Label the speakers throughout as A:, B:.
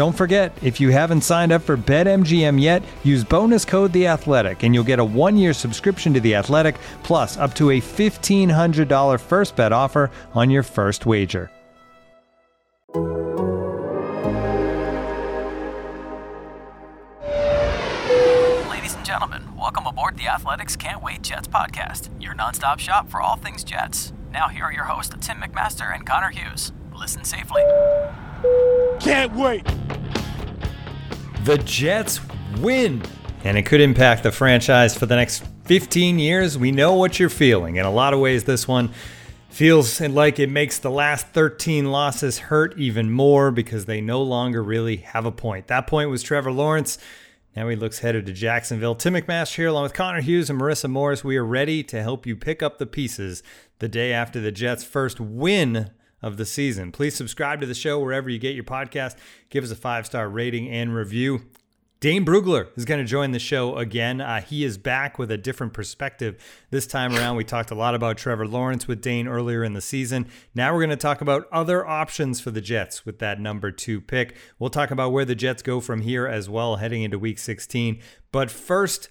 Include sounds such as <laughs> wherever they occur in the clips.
A: Don't forget, if you haven't signed up for BetMGM yet, use bonus code The Athletic, and you'll get a one-year subscription to The Athletic, plus up to a fifteen hundred dollar first bet offer on your first wager.
B: Ladies and gentlemen, welcome aboard the Athletics Can't Wait Jets podcast, your nonstop shop for all things Jets. Now, here are your hosts, Tim McMaster and Connor Hughes. Listen safely.
C: Can't wait.
A: The Jets win, and it could impact the franchise for the next 15 years. We know what you're feeling. In a lot of ways, this one feels like it makes the last 13 losses hurt even more because they no longer really have a point. That point was Trevor Lawrence. Now he looks headed to Jacksonville. Tim McMaster here, along with Connor Hughes and Marissa Morris. We are ready to help you pick up the pieces the day after the Jets' first win of the season. Please subscribe to the show wherever you get your podcast. Give us a five star rating and review. Dane Brugler is going to join the show again. Uh, he is back with a different perspective. This time around, we talked a lot about Trevor Lawrence with Dane earlier in the season. Now we're going to talk about other options for the Jets with that number two pick. We'll talk about where the Jets go from here as well, heading into week 16. But first,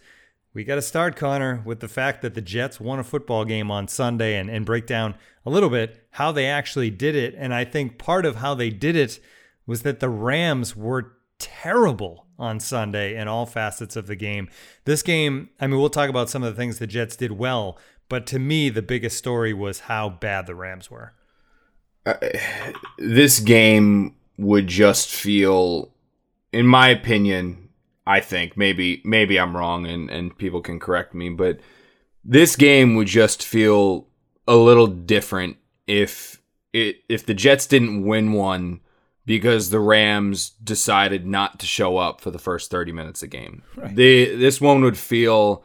A: we got to start, Connor, with the fact that the Jets won a football game on Sunday and, and break down a little bit how they actually did it. And I think part of how they did it was that the Rams were terrible on Sunday in all facets of the game. This game, I mean, we'll talk about some of the things the Jets did well, but to me, the biggest story was how bad the Rams were.
D: Uh, this game would just feel, in my opinion, I think maybe maybe I'm wrong and and people can correct me, but this game would just feel a little different if it if the Jets didn't win one because the Rams decided not to show up for the first 30 minutes of the game. Right. The this one would feel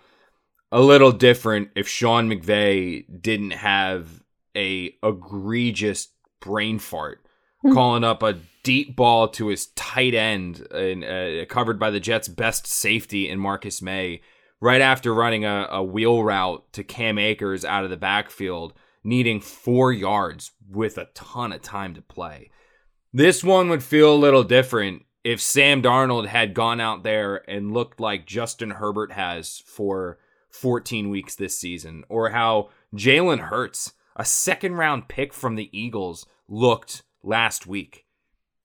D: a little different if Sean McVay didn't have a egregious brain fart. Calling up a deep ball to his tight end and uh, covered by the Jets' best safety in Marcus Maye, right after running a, a wheel route to Cam Akers out of the backfield, needing four yards with a ton of time to play. This one would feel a little different if Sam Darnold had gone out there and looked like Justin Herbert has for 14 weeks this season, or how Jalen Hurts, a second round pick from the Eagles, looked last week.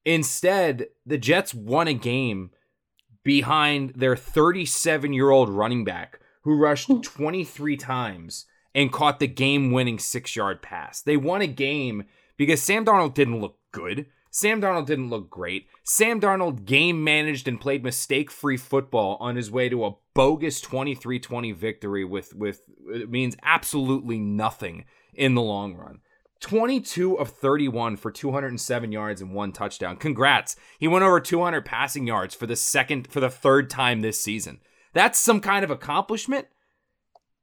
D: Instead, the Jets won a game behind their 37 year old running back who rushed hmm. 23 times and caught the game winning six yard pass. They won a game because Sam Darnold didn't look good. Sam Darnold didn't look great. Sam Darnold game managed and played mistake free football on his way to a bogus 23 20 victory with, with it means absolutely nothing in the long run. 22 of 31 for 207 yards and one touchdown. Congrats. He went over 200 passing yards for the second for the third time this season. That's some kind of accomplishment.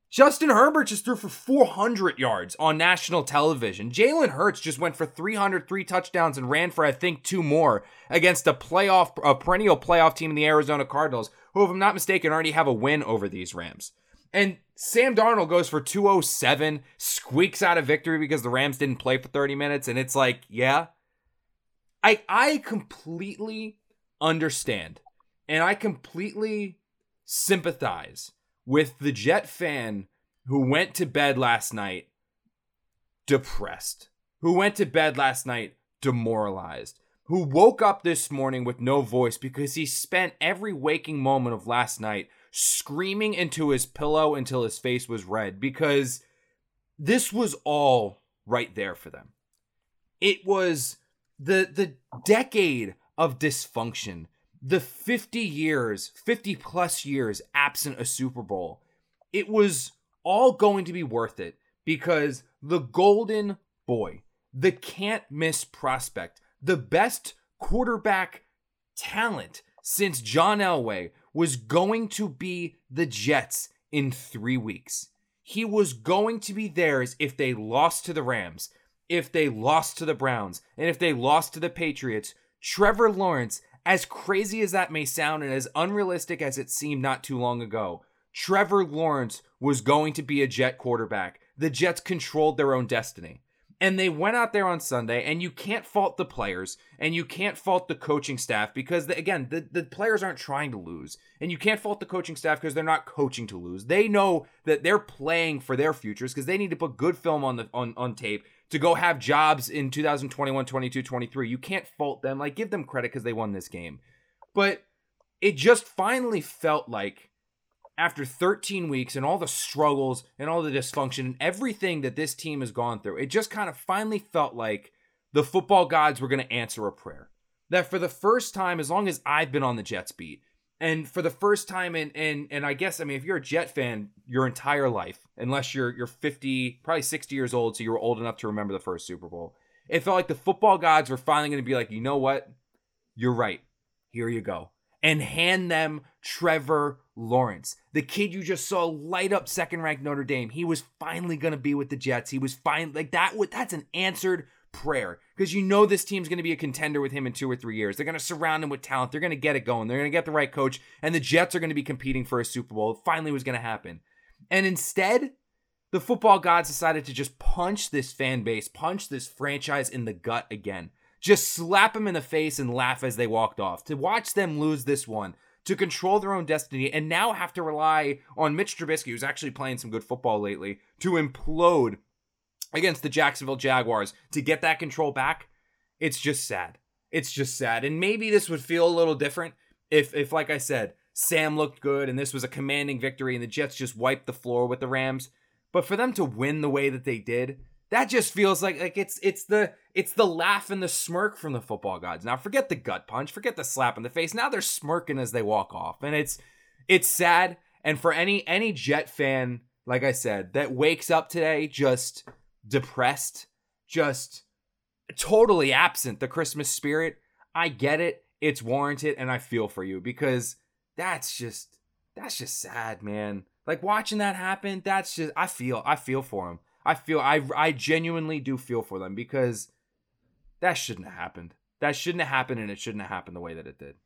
D: Justin Herbert just threw for 400 yards on national television. Jalen Hurts just went for 303 touchdowns and ran for I think two more against a playoff a perennial playoff team in the Arizona Cardinals, who if I'm not mistaken already have a win over these Rams. And Sam Darnold goes for 207, squeaks out a victory because the Rams didn't play for 30 minutes. And it's like, yeah. I I completely understand and I completely sympathize with the Jet fan who went to bed last night depressed, who went to bed last night demoralized, who woke up this morning with no voice because he spent every waking moment of last night screaming into his pillow until his face was red because this was all right there for them. It was the the decade of dysfunction, the 50 years, 50 plus years absent a Super Bowl. It was all going to be worth it because the golden boy, the can't miss prospect, the best quarterback talent since John Elway was going to be the Jets in three weeks. He was going to be theirs if they lost to the Rams, if they lost to the Browns, and if they lost to the Patriots. Trevor Lawrence, as crazy as that may sound and as unrealistic as it seemed not too long ago, Trevor Lawrence was going to be a Jet quarterback. The Jets controlled their own destiny. And they went out there on Sunday, and you can't fault the players and you can't fault the coaching staff because, the, again, the, the players aren't trying to lose. And you can't fault the coaching staff because they're not coaching to lose. They know that they're playing for their futures because they need to put good film on the on, on tape to go have jobs in 2021, 22, 23. You can't fault them. Like, give them credit because they won this game. But it just finally felt like after 13 weeks and all the struggles and all the dysfunction and everything that this team has gone through, it just kind of finally felt like the football gods were going to answer a prayer. That for the first time, as long as I've been on the Jets beat, and for the first time in and and I guess I mean if you're a Jet fan your entire life, unless you're you're 50, probably 60 years old, so you were old enough to remember the first Super Bowl, it felt like the football gods were finally going to be like, you know what, you're right, here you go, and hand them Trevor Lawrence, the kid you just saw light up second ranked Notre Dame. He was finally going to be with the Jets. He was fine. Like that. That's an answered prayer because you know this team's going to be a contender with him in two or three years. They're going to surround him with talent. They're going to get it going. They're going to get the right coach, and the Jets are going to be competing for a Super Bowl. It finally was going to happen. And instead, the football gods decided to just punch this fan base, punch this franchise in the gut again. Just slap them in the face and laugh as they walked off. To watch them lose this one, to control their own destiny and now have to rely on Mitch Trubisky, who's actually playing some good football lately, to implode against the Jacksonville Jaguars to get that control back. It's just sad. It's just sad. And maybe this would feel a little different if, if like I said, Sam looked good and this was a commanding victory and the Jets just wiped the floor with the Rams. But for them to win the way that they did, that just feels like like it's it's the it's the laugh and the smirk from the football gods. Now forget the gut punch, forget the slap in the face. Now they're smirking as they walk off, and it's it's sad. And for any any Jet fan, like I said, that wakes up today just depressed, just totally absent the Christmas spirit, I get it. It's warranted, and I feel for you because that's just that's just sad, man. Like watching that happen, that's just I feel I feel for him. I feel I I genuinely do feel for them because that shouldn't have happened. That shouldn't have happened, and it shouldn't have happened the way that it did.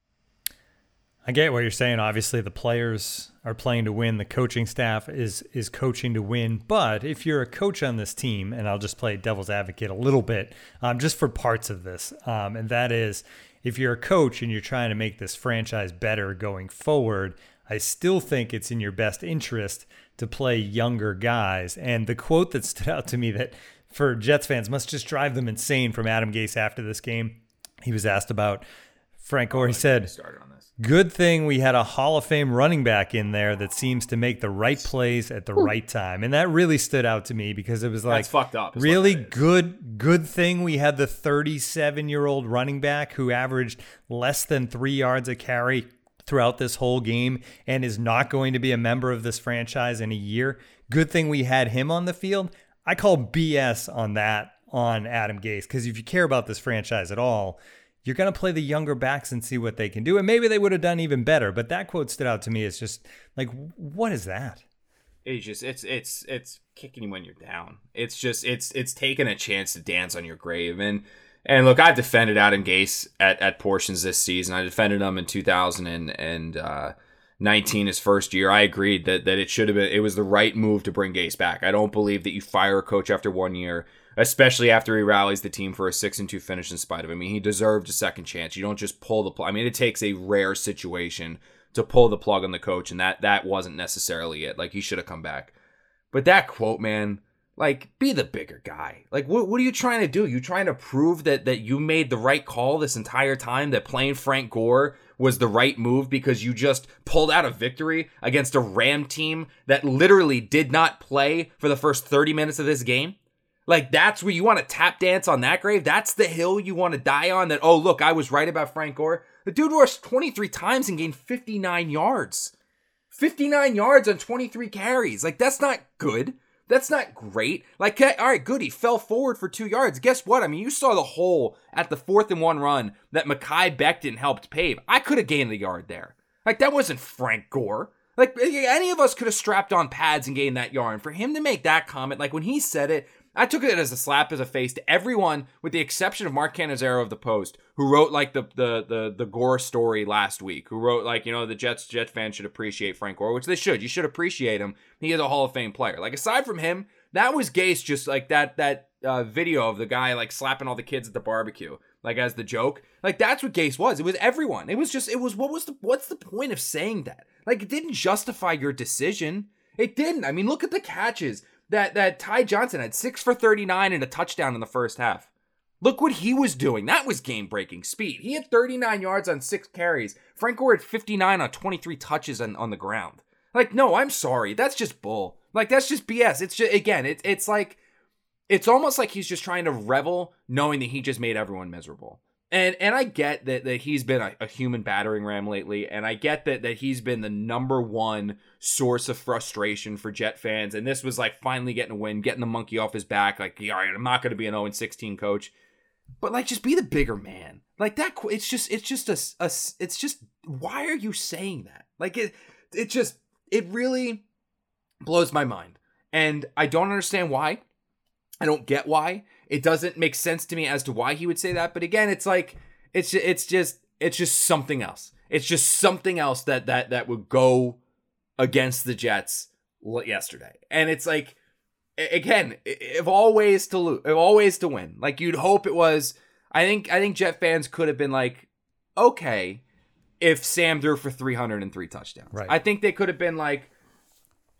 A: I get what you're saying. Obviously, the players are playing to win. The coaching staff is is coaching to win. But if you're a coach on this team, and I'll just play devil's advocate a little bit, um, just for parts of this, um, and that is, if you're a coach and you're trying to make this franchise better going forward, I still think it's in your best interest to play younger guys. And the quote that stood out to me that for Jets fans must just drive them insane from Adam Gase after this game. He was asked about Frank Gore. He said, Good thing we had a Hall of Fame running back in there that seems to make the right plays at the right time. And that really stood out to me because it was like
D: That's fucked up.
A: Really good good thing we had the 37-year-old running back who averaged less than 3 yards a carry throughout this whole game and is not going to be a member of this franchise in a year. Good thing we had him on the field. I call BS on that on Adam Gase because if you care about this franchise at all, you're going to play the younger backs and see what they can do. And maybe they would have done even better. But that quote stood out to me It's just like, what is that?
D: It's just it's it's it's kicking you when you're down. It's just it's it's taking a chance to dance on your grave. And and look, I've defended Adam Gase at, at portions this season. I defended him in 2019, uh, his first year. I agreed that that it should have been it was the right move to bring Gase back. I don't believe that you fire a coach after one year especially after he rallies the team for a six and two finish in spite of. I mean, he deserved a second chance. You don't just pull the. Pl- I mean, it takes a rare situation to pull the plug on the coach, and that that wasn't necessarily it. Like he should have come back. But that quote, man, like be the bigger guy. Like what what are you trying to do? You trying to prove that that you made the right call this entire time that playing Frank Gore was the right move because you just pulled out a victory against a Ram team that literally did not play for the first 30 minutes of this game? Like that's where you want to tap dance on that grave? That's the hill you want to die on that oh look, I was right about Frank Gore. The dude rushed 23 times and gained 59 yards. 59 yards on 23 carries. Like that's not good. That's not great. Like, all right, good. He fell forward for two yards. Guess what? I mean, you saw the hole at the fourth and one run that Mekhi Becton helped pave. I could have gained the yard there. Like, that wasn't Frank Gore. Like, any of us could have strapped on pads and gained that yard. And for him to make that comment, like when he said it, I took it as a slap as a face to everyone, with the exception of Mark Cannizzaro of the Post, who wrote like the the the the Gore story last week. Who wrote like you know the Jets Jet fans should appreciate Frank Gore, which they should. You should appreciate him. He is a Hall of Fame player. Like aside from him, that was Gase just like that that uh, video of the guy like slapping all the kids at the barbecue, like as the joke. Like that's what Gase was. It was everyone. It was just it was what was the what's the point of saying that? Like it didn't justify your decision. It didn't. I mean, look at the catches that that Ty Johnson had six for 39 and a touchdown in the first half. Look what he was doing. That was game breaking speed. He had 39 yards on six carries. Frank Gore had 59 on 23 touches on, on the ground. Like, no, I'm sorry. That's just bull. Like, that's just BS. It's just, again, it, it's like, it's almost like he's just trying to revel knowing that he just made everyone miserable and and I get that that he's been a, a, human battering ram lately, and I get that that he's been the number one source of frustration for Jet fans. And this was like finally getting a win, getting the monkey off his back. Like, all right, I'm not going to be an 0 16 coach, but like, just be the bigger man. Like that. It's just it's just a, a it's just why are you saying that? Like it it just it really blows my mind, and I don't understand why. I don't get why. It doesn't make sense to me as to why he would say that. But again, it's like it's it's just it's just something else. It's just something else that that that would go against the Jets yesterday. And it's like again, if all ways to lose, if all ways to win. Like you'd hope it was. I think I think Jet fans could have been like, okay, if Sam threw for 303 touchdowns.
A: Right.
D: I think they could have been like,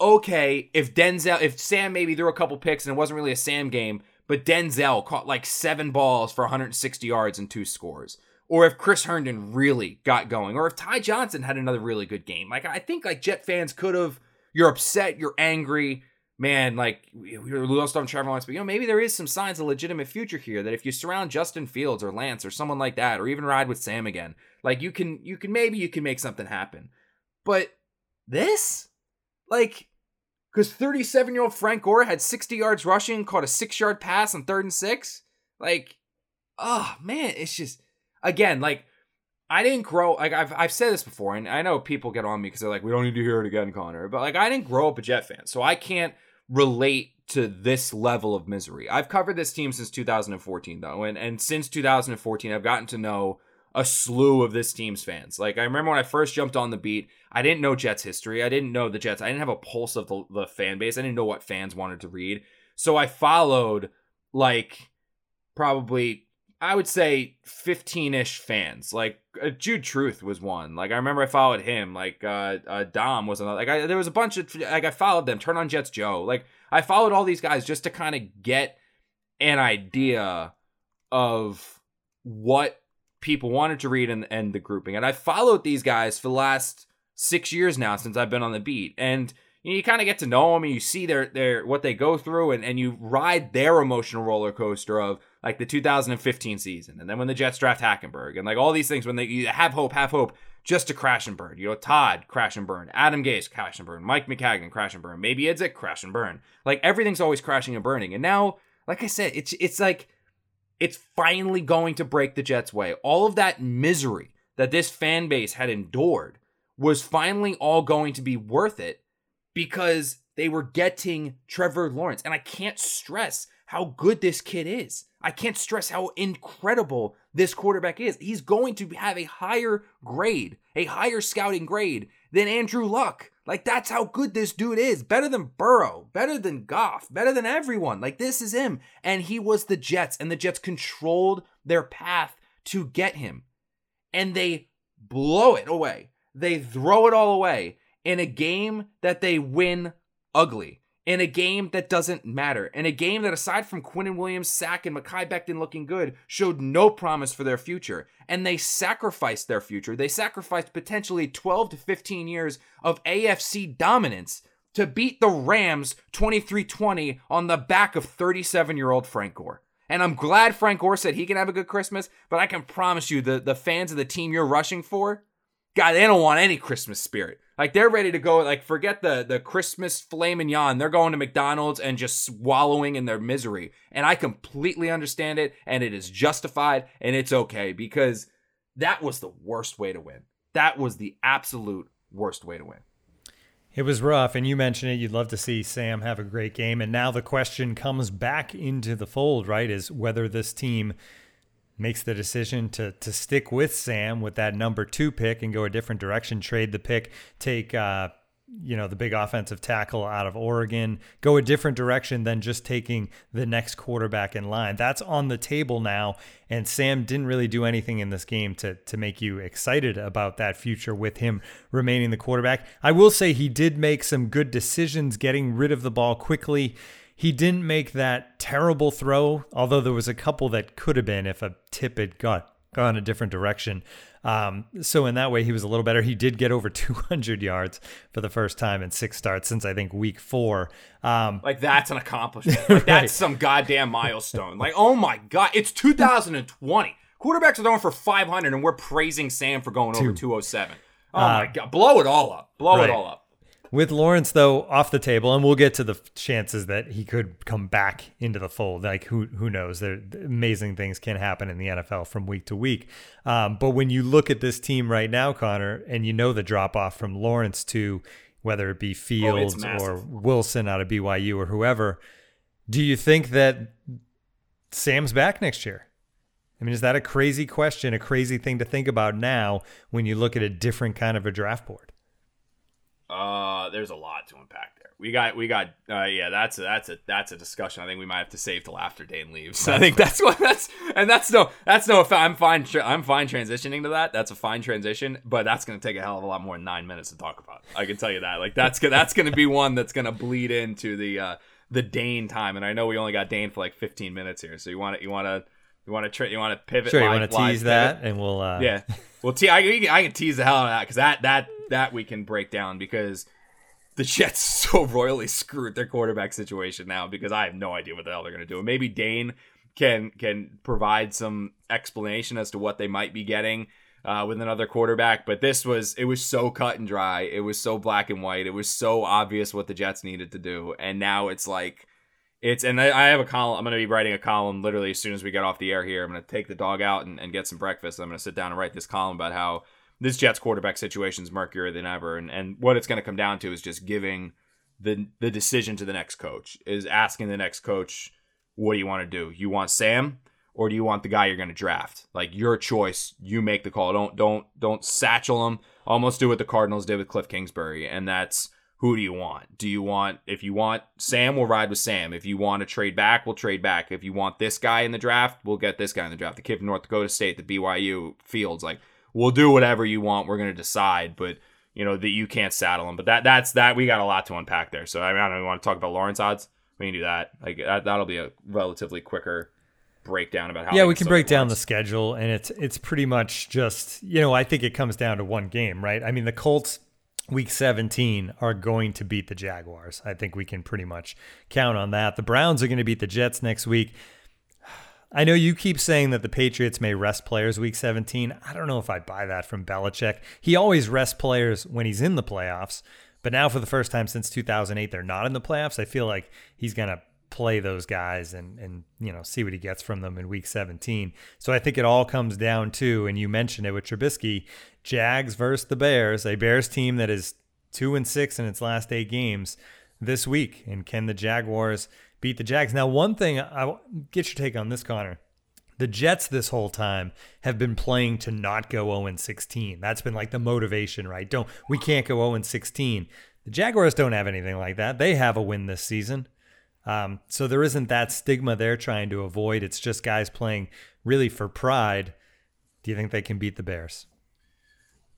D: okay, if Denzel, if Sam maybe threw a couple picks and it wasn't really a Sam game, but Denzel caught like seven balls for 160 yards and two scores. Or if Chris Herndon really got going, or if Ty Johnson had another really good game. Like I think like Jet fans could have. You're upset, you're angry, man. Like we lost on Trevor Lawrence, but you know maybe there is some signs of legitimate future here. That if you surround Justin Fields or Lance or someone like that, or even ride with Sam again, like you can you can maybe you can make something happen. But this, like because 37 year old Frank Gore had 60 yards rushing, caught a six yard pass on third and six. Like, oh man, it's just again like I didn't grow like I've I've said this before, and I know people get on me because they're like, we don't need to hear it again, Connor. But like I didn't grow up a Jet fan, so I can't relate to this level of misery. I've covered this team since 2014 though, and and since 2014 I've gotten to know a slew of this team's fans. Like I remember when I first jumped on the beat, I didn't know Jets history. I didn't know the Jets. I didn't have a pulse of the, the fan base. I didn't know what fans wanted to read. So I followed like probably I would say 15ish fans. Like uh, Jude Truth was one. Like I remember I followed him. Like uh, uh Dom was another. Like I, there was a bunch of like I followed them. Turn on Jets Joe. Like I followed all these guys just to kind of get an idea of what people wanted to read and, and the grouping. And I followed these guys for the last six years now since I've been on the beat. And you, know, you kind of get to know them and you see their their what they go through and, and you ride their emotional roller coaster of like the 2015 season and then when the Jets draft Hackenberg and like all these things when they have hope, have hope just to crash and burn. You know, Todd crash and burn, Adam Gase crash and burn, Mike Maccagnan crash and burn, maybe Idzik crash and burn. Like everything's always crashing and burning. And now, like I said, it's it's like it's finally going to break the Jets' way. All of that misery that this fan base had endured was finally all going to be worth it because they were getting Trevor Lawrence. And I can't stress how good this kid is. I can't stress how incredible this quarterback is. He's going to have a higher grade, a higher scouting grade than Andrew Luck. Like that's how good this dude is. Better than Burrow, better than Goff, better than everyone. Like this is him. And he was the Jets, and the Jets controlled their path to get him. And they blow it away. They throw it all away in a game that they win ugly. In a game that doesn't matter. In a game that, aside from Quinnen Williams, Sack, and Mekhi Becton looking good, showed no promise for their future. And they sacrificed their future. They sacrificed potentially 12 to 15 years of AFC dominance to beat the Rams 23 20 on the back of 37 year old Frank Gore. And I'm glad Frank Gore said he can have a good Christmas, but I can promise you the, the fans of the team you're rushing for, God, they don't want any Christmas spirit. Like they're ready to go. Like forget the the Christmas filet mignon. They're going to McDonald's and just swallowing in their misery. And I completely understand it, and it is justified, and it's okay because that was the worst way to win. That was the absolute worst way to win.
A: It was rough, and you mentioned it. You'd love to see Sam have a great game, and now the question comes back into the fold, right? Is whether this team makes the decision to to stick with Sam with that number two pick and go a different direction, trade the pick, take uh, you know the big offensive tackle out of Oregon, go a different direction than just taking the next quarterback in line. That's on the table now, and Sam didn't really do anything in this game to to make you excited about that future with him remaining the quarterback. I will say he did make some good decisions getting rid of the ball quickly he didn't make that terrible throw, although there was a couple that could have been if a tip had got gone a different direction. Um, so in that way, he was a little better. He did get over <laughs> 200 yards for the first time in six starts since I think week four. Um,
D: like that's an accomplishment. <laughs> Like right. That's some goddamn milestone. Like oh my god, it's 2020. Quarterbacks are going for 500, and we're praising Sam for going Two. over 207. Oh uh, my god, blow it all up, blow right. it all up.
A: With Lawrence though off the table, and we'll get to the chances that he could come back into the fold. Like who who knows? There amazing things can happen in the NFL from week to week. Um, but when you look at this team right now, Connor, and you know the drop off from Lawrence to whether it be oh, Fields oh, or Wilson out of BYU or whoever, do you think that Sam's back next year? I mean, is that a crazy question, a crazy thing to think about now when you look at a different kind of a draft board?
D: Uh, there's a lot to unpack there. We got, we got, uh, yeah, that's a, that's a, that's a discussion. I think we might have to save till after Dane leaves. <laughs> I think that's what that's, and that's no, that's no. I'm fine. I'm fine transitioning to that. That's a fine transition, but that's gonna take a hell of a lot more than nine minutes to talk about. I can tell you that. Like that's that's gonna be one that's gonna bleed into the uh the Dane time, and I know we only got Dane for like 15 minutes here, so you want to, you want to. You want to tra- you want to pivot?
A: Sure, you want to tease that, and we'll uh...
D: yeah. Well, te- I, I can tease the hell out of that because that that that we can break down because the Jets <laughs> so royally screwed their quarterback situation now because I have no idea what the hell they're going to do. Maybe Dane can can provide some explanation as to what they might be getting uh, with another quarterback. But this was it was so cut and dry. It was so black and white. It was so obvious what the Jets needed to do. And now it's like it's and I, I have a column. I'm going to be writing a column literally as soon as we get off the air here. I'm going to take the dog out and, and get some breakfast. I'm going to sit down and write this column about how this Jets quarterback situation is murkier than ever, and and what it's going to come down to is just giving the the decision to the next coach, is asking the next coach, what do you want to do? You want Sam or do you want the guy you're going to draft? Like your choice, you make the call. Don't don't don't satchel him. Almost do what the Cardinals did with Kliff Kingsbury, and that's who do you want? Do you want if you want Sam, we'll ride with Sam. If you want to trade back, we'll trade back. If you want this guy in the draft, we'll get this guy in the draft. The kid from North Dakota State, the BYU Fields, like we'll do whatever you want. We're going to decide, but you know that you can't saddle them. But that that's that we got a lot to unpack there. So I mean, I don't want to talk about Lawrence odds. We can do that. Like that, that'll be a relatively quicker breakdown about how.
A: Yeah, we can break down the schedule, and it's it's pretty much just you know I think it comes down to one game, right? I mean, the Colts week 17 are going to beat the Jaguars. I think we can pretty much count on that. The Browns are going to beat the Jets next week. I know you keep saying that the Patriots may rest players week 17. I don't know if I buy that from Belichick. He always rests players when he's in the playoffs, but now for the first time since 2008 they're not in the playoffs. I feel like he's going to play those guys and and you know see what he gets from them in week 17. So I think it all comes down to and you mentioned it with Trubisky, Jags versus the Bears, a Bears team that is 2 and 6 in its last 8 games this week and can the Jaguars beat the Jags. Now, one thing I get your take on this, Connor. The Jets this whole time have been playing to not go 0 16. That's been like the motivation, right? Don't we can't go 0 16. The Jaguars don't have anything like that. They have a win this season. Um, so there isn't that stigma they're trying to avoid. It's just guys playing really for pride. Do you think they can beat the Bears?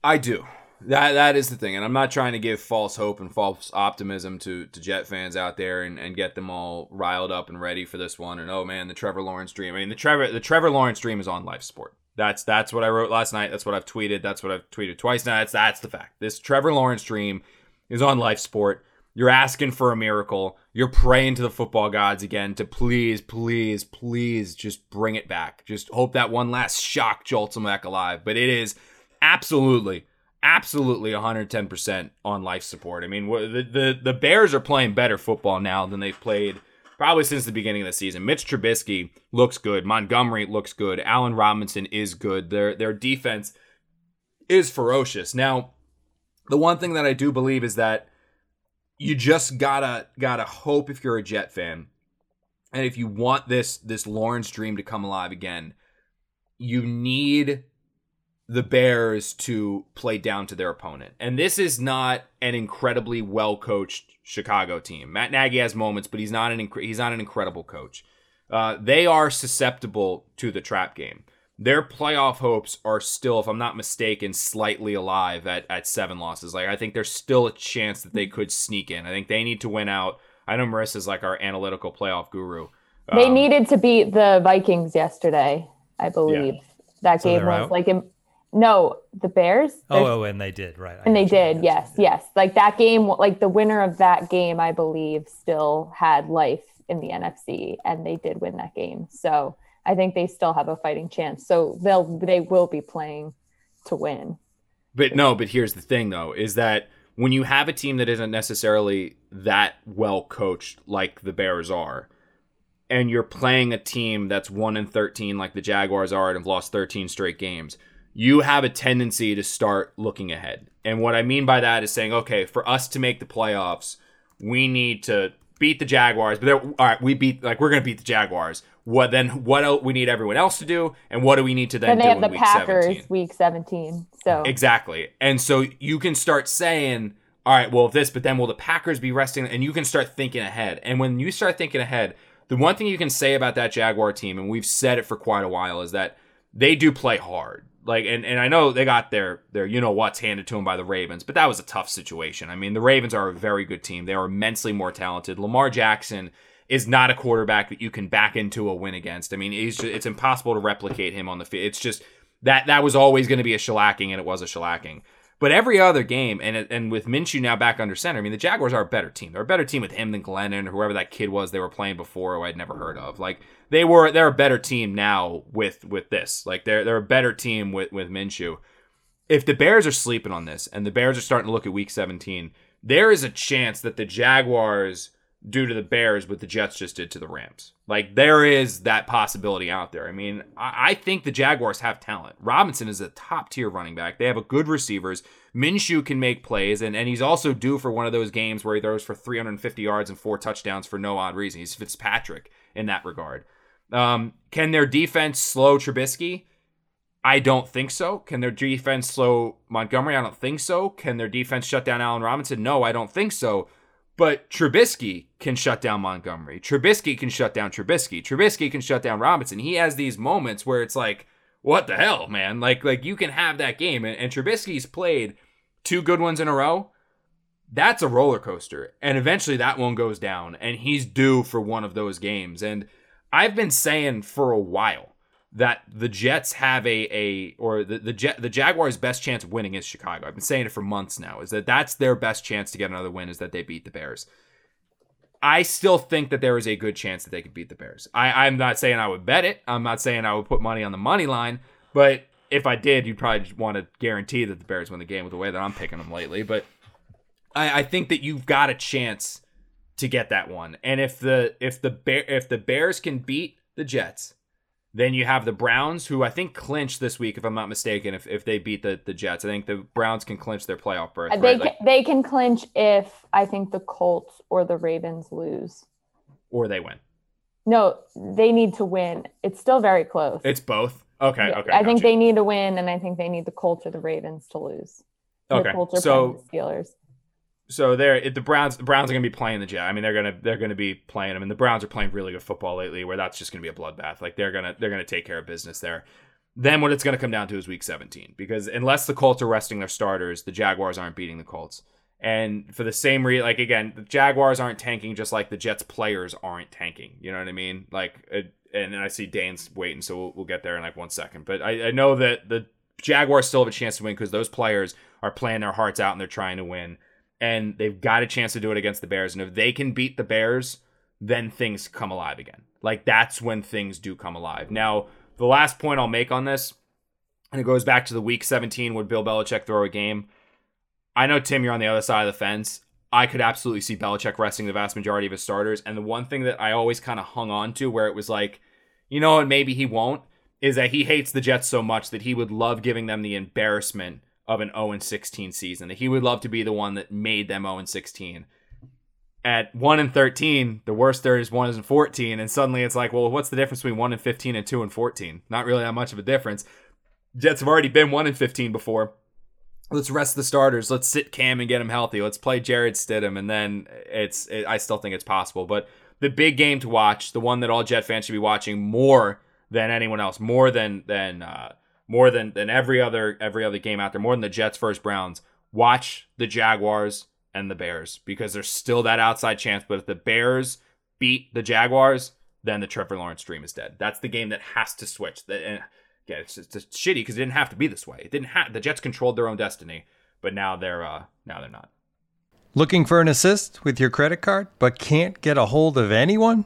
D: I do. That that is the thing, and I'm not trying to give false hope and false optimism to to Jet fans out there and, and get them all riled up and ready for this one. And oh man, the Trevor Lawrence dream. I mean, the Trevor the Trevor Lawrence dream is on life support. That's that's what I wrote last night. That's what I've tweeted. That's what I've tweeted twice now. That's that's the fact. This Trevor Lawrence dream is on life support. You're asking for a miracle. You're praying to the football gods again to please, please, please just bring it back. Just hope that one last shock jolts them back alive. But it is absolutely, absolutely 110% on life support. I mean, the, the, the Bears are playing better football now than they've played probably since the beginning of the season. Mitch Trubisky looks good. Montgomery looks good. Allen Robinson is good. Their, their defense is ferocious. Now, the one thing that I do believe is that you just gotta gotta hope if you're a Jet fan, and if you want this this Lawrence dream to come alive again, you need the Bears to play down to their opponent. And this is not an incredibly well coached Chicago team. Matt Nagy has moments, but he's not an inc- he's not an incredible coach. Uh, they are susceptible to the trap game their playoff hopes are still, if I'm not mistaken, slightly alive at, at seven losses. Like I think there's still a chance that they could sneak in. I think they need to win out. I know Marissa's like our analytical playoff guru.
E: They um, needed to beat the Vikings yesterday, I believe. Yeah. That so game was out? like no, the Bears.
A: Oh, oh, and they did right.
E: and they did, yes, yes. Like that game, like the winner of that game, I believe, still had life in the NFC, and they did win that game. So I think they still have a fighting chance. So they'll they will be playing to win.
D: But no, but here's the thing though, is that when you have a team that isn't necessarily that well coached like the Bears are, and you're playing a team that's 1 and 13 like the Jaguars are and have lost 13 straight games, you have a tendency to start looking ahead. And what I mean by that is saying, okay, for us to make the playoffs, we need to beat the Jaguars, but all right, we beat like we're gonna beat the Jaguars. What then? What else we need everyone else to do, and what do we need to then? Do?
E: And they
D: have
E: the
D: week
E: Packers
D: 17?
E: week seventeen. So
D: exactly, and so you can start saying, all right, well this, but then will the Packers be resting? And you can start thinking ahead. And when you start thinking ahead, the one thing you can say about that Jaguar team, and we've said it for quite a while, is that they do play hard like and, and I know they got their their you know what's handed to them by the Ravens, but that was a tough situation. I mean, the Ravens are a very good team. They are immensely more talented. Lamar Jackson is not a quarterback that you can back into a win against. I mean, just, it's impossible to replicate him on the field. It's just that that was always going to be a shellacking, and it was a shellacking. But every other game, and and with Minshew now back under center, I mean, the Jaguars are a better team. They're a better team with him than Glennon or whoever that kid was they were playing before who I'd never heard of. Like they were, they're a better team now with with this. Like they're they're a better team with with Minshew. If the Bears are sleeping on this, and the Bears are starting to look at Week 17, there is a chance that the Jaguars do to the Bears what the Jets just did to the Rams. Like there is that possibility out there. I mean, I, I think the Jaguars have talent. Robinson is a top tier running back. They have a good receivers. Minshew can make plays, and, and he's also due for one of those games where he throws for 350 yards and four touchdowns for no odd reason. He's Fitzpatrick in that regard. Um, can their defense slow Trubisky? I don't think so. Can their defense slow Montgomery? I don't think so. Can their defense shut down Allen Robinson? No, I don't think so. But Trubisky can shut down Montgomery. Trubisky can shut down Trubisky. Trubisky can shut down Robinson. He has these moments where it's like, what the hell, man? Like, like you can have that game, and, and Trubisky's played two good ones in a row. That's a roller coaster, and eventually that one goes down, and he's due for one of those games. And I've been saying for a while that the Jets have a a or the the Jet, the Jaguars' best chance of winning is Chicago. I've been saying it for months now. Is that that's their best chance to get another win is that they beat the Bears. I still think that there is a good chance that they could beat the Bears. I, I'm not saying I would bet it. I'm not saying I would put money on the money line, but if I did, you'd probably want to guarantee that the Bears win the game with the way that I'm picking them lately. But I, I think that you've got a chance to get that one. And if the if the bear if the Bears can beat the Jets, then you have the Browns, who I think clinch this week, if I'm not mistaken. If, if they beat the, the Jets, I think the Browns can clinch their playoff berth.
E: They
D: right?
E: can, like, they can clinch if I think the Colts or the Ravens lose,
D: or they win.
E: No, they need to win. It's still very close.
D: It's both. Okay. Yeah, okay.
E: I think you. they need to win, and I think they need the Colts or the Ravens to lose.
D: Okay.
E: The Colts are
D: so
E: Steelers
D: so they're the Browns. The Browns are going to be playing the Jets. I mean, they're gonna they're gonna be playing them, and the Browns are playing really good football lately. Where that's just going to be a bloodbath. Like they're gonna they're gonna take care of business there. then what it's going to come down to is week 17 because unless the Colts are resting their starters, the Jaguars aren't beating the Colts. And for the same reason, like again, the Jaguars aren't tanking just like the Jets players aren't tanking. You know what I mean? Like, and I see Dane's waiting, so we'll, we'll, get there in like one second. But I, I know that the Jaguars still have a chance to win because those players are playing their hearts out and they're trying to win. And they've got a chance to do it against the Bears. And if they can beat the Bears, then things come alive again. Like that's when things do come alive. Now, the last point I'll make on this, and it goes back to the week 17 would Bill Belichick throw a game. I know Tim, you're on the other side of the fence. I could absolutely see Belichick resting the vast majority of his starters. And the one thing that I always kind of hung on to where it was like, you know, and maybe he won't, is that he hates the Jets so much that he would love giving them the embarrassment of an 0 16 season. He would love to be the one that made them 0 16. At 1 and 13, the worst there is 1 and 14, and suddenly it's like, well, what's the difference between 1 and 15 and 2 and 14? Not really that much of a difference. Jets have already been 1 and 15 before. Let's rest the starters. Let's sit Cam and get him healthy. Let's play Jarrett Stidham, and then it's. It, I still think it's possible, but the big game to watch, the one that all Jet fans should be watching more than anyone else, more than than uh, more than than every other every other game out there, more than the Jets versus Browns. Watch the Jaguars and the Bears because there's still that outside chance. But if the Bears beat the Jaguars, then the Trevor Lawrence dream is dead. That's the game that has to switch. And yeah, it's just it's shitty because it didn't have to be this way. It didn't have the Jets controlled their own destiny, but now they're uh now they're not.
A: Looking for an assist with your credit card, but can't get a hold of anyone?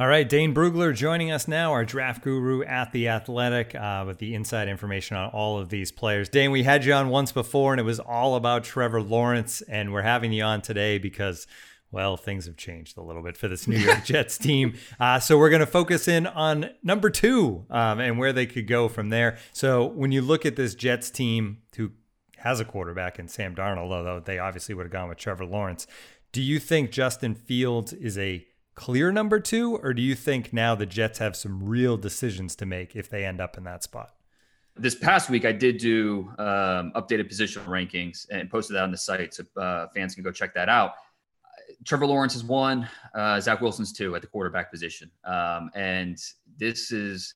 A: All right, Dane Brugler joining us now, our draft guru at The Athletic, uh, with the inside information on all of these players. Dane, we had you on once before, and it was all about Trevor Lawrence, and we're having you on today because, well, things have changed a little bit for this New York <laughs> Jets team. Uh, so we're going to focus in on number two um, and where they could go from there. So when you look at this Jets team, who has a quarterback in Sam Darnold, although they obviously would have gone with Trevor Lawrence, do you think Justin Fields is a clear number two, or do you think now the Jets have some real decisions to make if they end up in that spot?
F: This past week, I did do um, updated positional rankings and posted that on the site so uh, fans can go check that out. Trevor Lawrence is one, uh, Zach Wilson's two at the quarterback position. Um, and this is,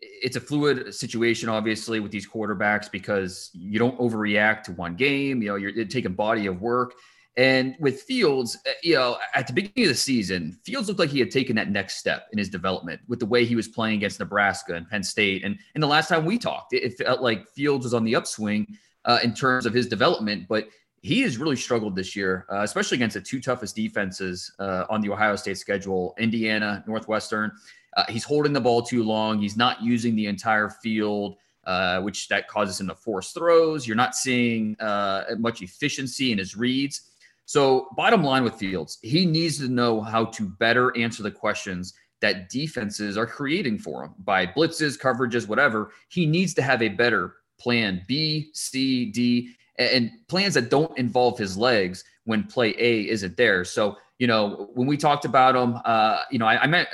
F: it's a fluid situation, obviously, with these quarterbacks because you don't overreact to one game. You know, you're taking body of work and with Fields, uh, you know, at the beginning of the season, Fields looked like he had taken that next step in his development with the way he was playing against Nebraska and Penn State. And, and the last time we talked, it, felt like Fields was on the upswing uh, in terms of his development. But he has really struggled this year, uh, especially against the two toughest defenses uh, on the Ohio State schedule Indiana, Northwestern. Uh, he's holding the ball too long. He's not using the entire field. Uh, which that causes him to force throws. You're not seeing uh, much efficiency in his reads. So, bottom line with Fields, he needs to know how to better answer the questions that defenses are creating for him by blitzes, coverages, whatever. He needs to have a better plan B, C, D, and plans that don't involve his legs when play A isn't there. So, you know, when we talked about him, uh, you know, I, I uh,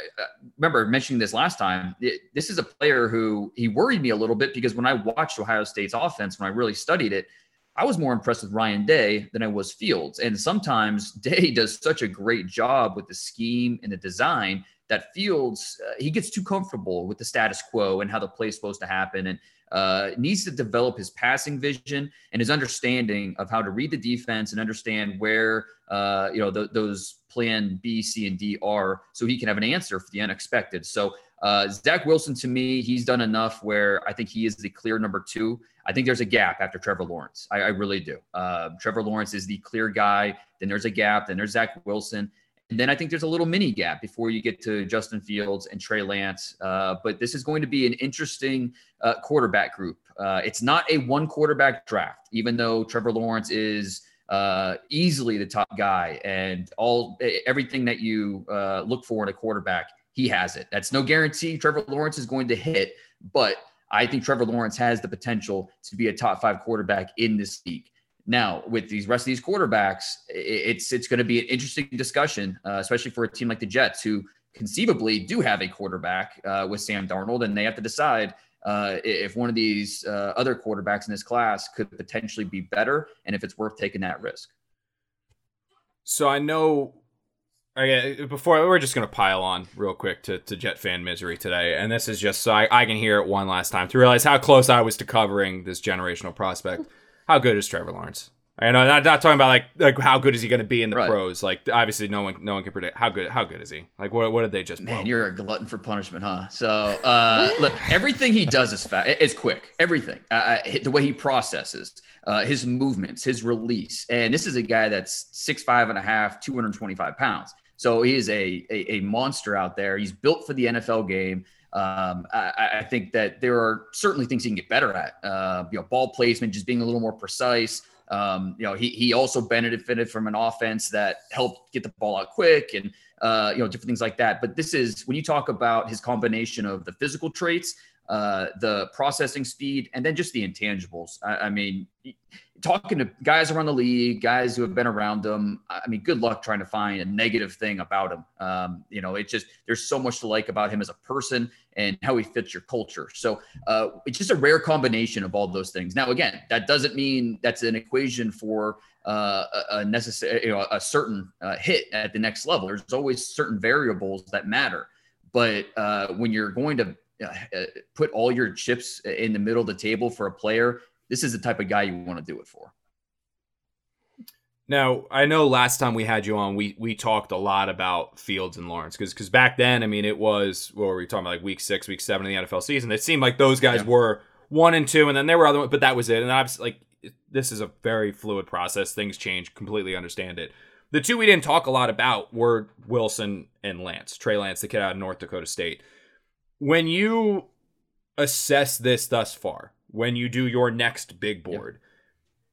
F: remember mentioning this last time. It, this is a player who he worried me a little bit because when I watched Ohio State's offense, when I really studied it, I was more impressed with Ryan Day than I was Fields. And sometimes <laughs> Day does such a great job with the scheme and the design that Fields, uh, he gets too comfortable with the status quo and how the play is supposed to happen and uh, needs to develop his passing vision and his understanding of how to read the defense and understand where, uh, you know, those plan B, C, and D are so he can have an answer for the unexpected. So Uh, Zach Wilson, to me, he's done enough where I think he is the clear number two. I think there's a gap after Trevor Lawrence. I, I really do. Uh, Trevor Lawrence is the clear guy. Then there's a gap. Then there's Zach Wilson. And then I think there's a little mini gap before you get to Justin Fields and Trey Lance. Uh, but this is going to be an interesting uh, quarterback group. Uh, it's not a one quarterback draft, even though Trevor Lawrence is uh, easily the top guy and all everything that you uh, look for in a quarterback, he has it. That's no guarantee Trevor Lawrence is going to hit, but I think Trevor Lawrence has the potential to be a top five quarterback in this league. Now, with these rest of these quarterbacks, it's it's going to be an interesting discussion, uh, especially for a team like the Jets, who conceivably do have a quarterback uh, with Sam Darnold, and they have to decide uh, if one of these uh, other quarterbacks in this class could potentially be better, and if it's worth taking that risk.
D: So I know. Okay, before we're just gonna pile on real quick to, to Jet fan misery today, and this is just so I, I can hear it one last time to realize how close I was to covering this generational prospect. How good is Trevor Lawrence? I know not, not talking about like like how good is he going to be in the right. pros. Like obviously no one no one can predict how good how good is he. Like what what did they just?
F: Man, blow? you're a glutton for punishment, huh? So uh, look, everything he does is fast. It's quick. Everything. Uh, the way he processes, uh, his movements, his release, and this is a guy that's six five and a half, two hundred twenty five pounds. So he is a, a, a monster out there. He's built for the NFL game. Um, I, I, think that there are certainly things he can get better at. Uh, you know, ball placement, just being a little more precise. Um, you know, he he also benefited from an offense that helped get the ball out quick and uh, you know different things like that. But this is when you talk about his combination of the physical traits, uh, the processing speed, and then just the intangibles. I, I mean, talking to guys around the league, guys who have been around them. I mean, good luck trying to find a negative thing about him. Um, you know, it's just there's so much to like about him as a person and how he fits your culture. So uh, it's just a rare combination of all those things. Now, again, that doesn't mean that's an equation for uh, a, necessary, you know, a certain uh, hit at the next level. There's always certain variables that matter. But uh, when you're going to uh, put all your chips in the middle of the table for a player this is the type of guy you want to do it for.
D: Now, I know last time we had you on, we we talked a lot about Fields and Lawrence because because back then, I mean, it was what were we talking about like week six, week seven in the NFL season? It seemed like those guys yeah. were one and two, and then there were other ones, but that was it. And I was like, this is a very fluid process. Things change. Completely understand it. The two we didn't talk a lot about were Wilson and Lance, Trey Lance, the kid out of North Dakota State. When you assess this thus far, when you do your next big board.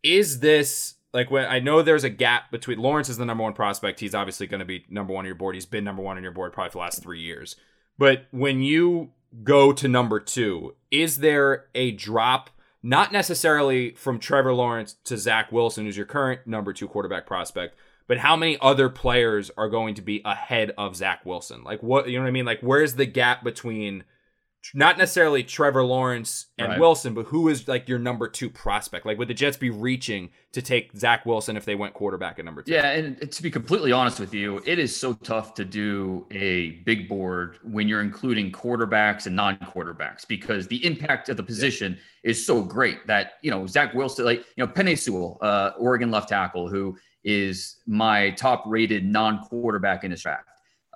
D: Yep. Is this like when I know there's a gap between Lawrence is the number one prospect. He's obviously going to be number one on your board. He's been number one on your board probably for the last three years. But when you go to number two, is there a drop? Not necessarily from Trevor Lawrence to Zach Wilson, who's your current number two quarterback prospect, but how many other players are going to be ahead of Zach Wilson? Like what you know what I mean? Like where's the gap between not necessarily Trevor Lawrence and right. Wilson, but who is like your number two prospect? Like, would the Jets be reaching to take Zach Wilson if they went quarterback at number two?
F: Yeah, and to be completely honest with you, it is so tough to do a big board when you're including quarterbacks and non-quarterbacks because the impact of the position yeah. is so great that you know Zach Wilson, like you know Penei Sewell, uh, Oregon left tackle, who is my top-rated non-quarterback in this draft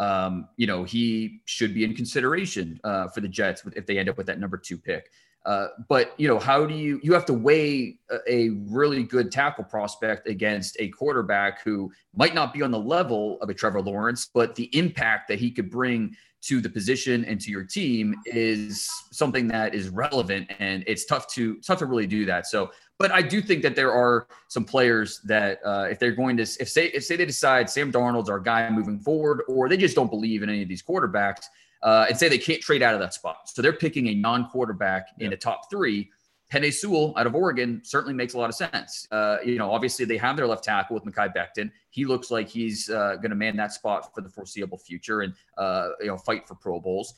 F: um, you know, he should be in consideration uh, for the Jets if they end up with that number two pick. Uh, but you know, how do you you have to weigh a, a, really good tackle prospect against a quarterback who might not be on the level of a Trevor Lawrence, but the impact that he could bring to the position and to your team is something that is relevant, and it's tough to tough to really do that. So but I do think that there are some players that uh, if they're going to if say if say they decide Sam Darnold's our guy moving forward, or they just don't believe in any of these quarterbacks, uh, and say they can't trade out of that spot, so they're picking a non-quarterback yeah. in the top three. Penei Sewell out of Oregon certainly makes a lot of sense. Uh, you know, obviously they have their left tackle with Mekhi Becton. He looks like he's uh, going to man that spot for the foreseeable future and uh, you know fight for Pro Bowls.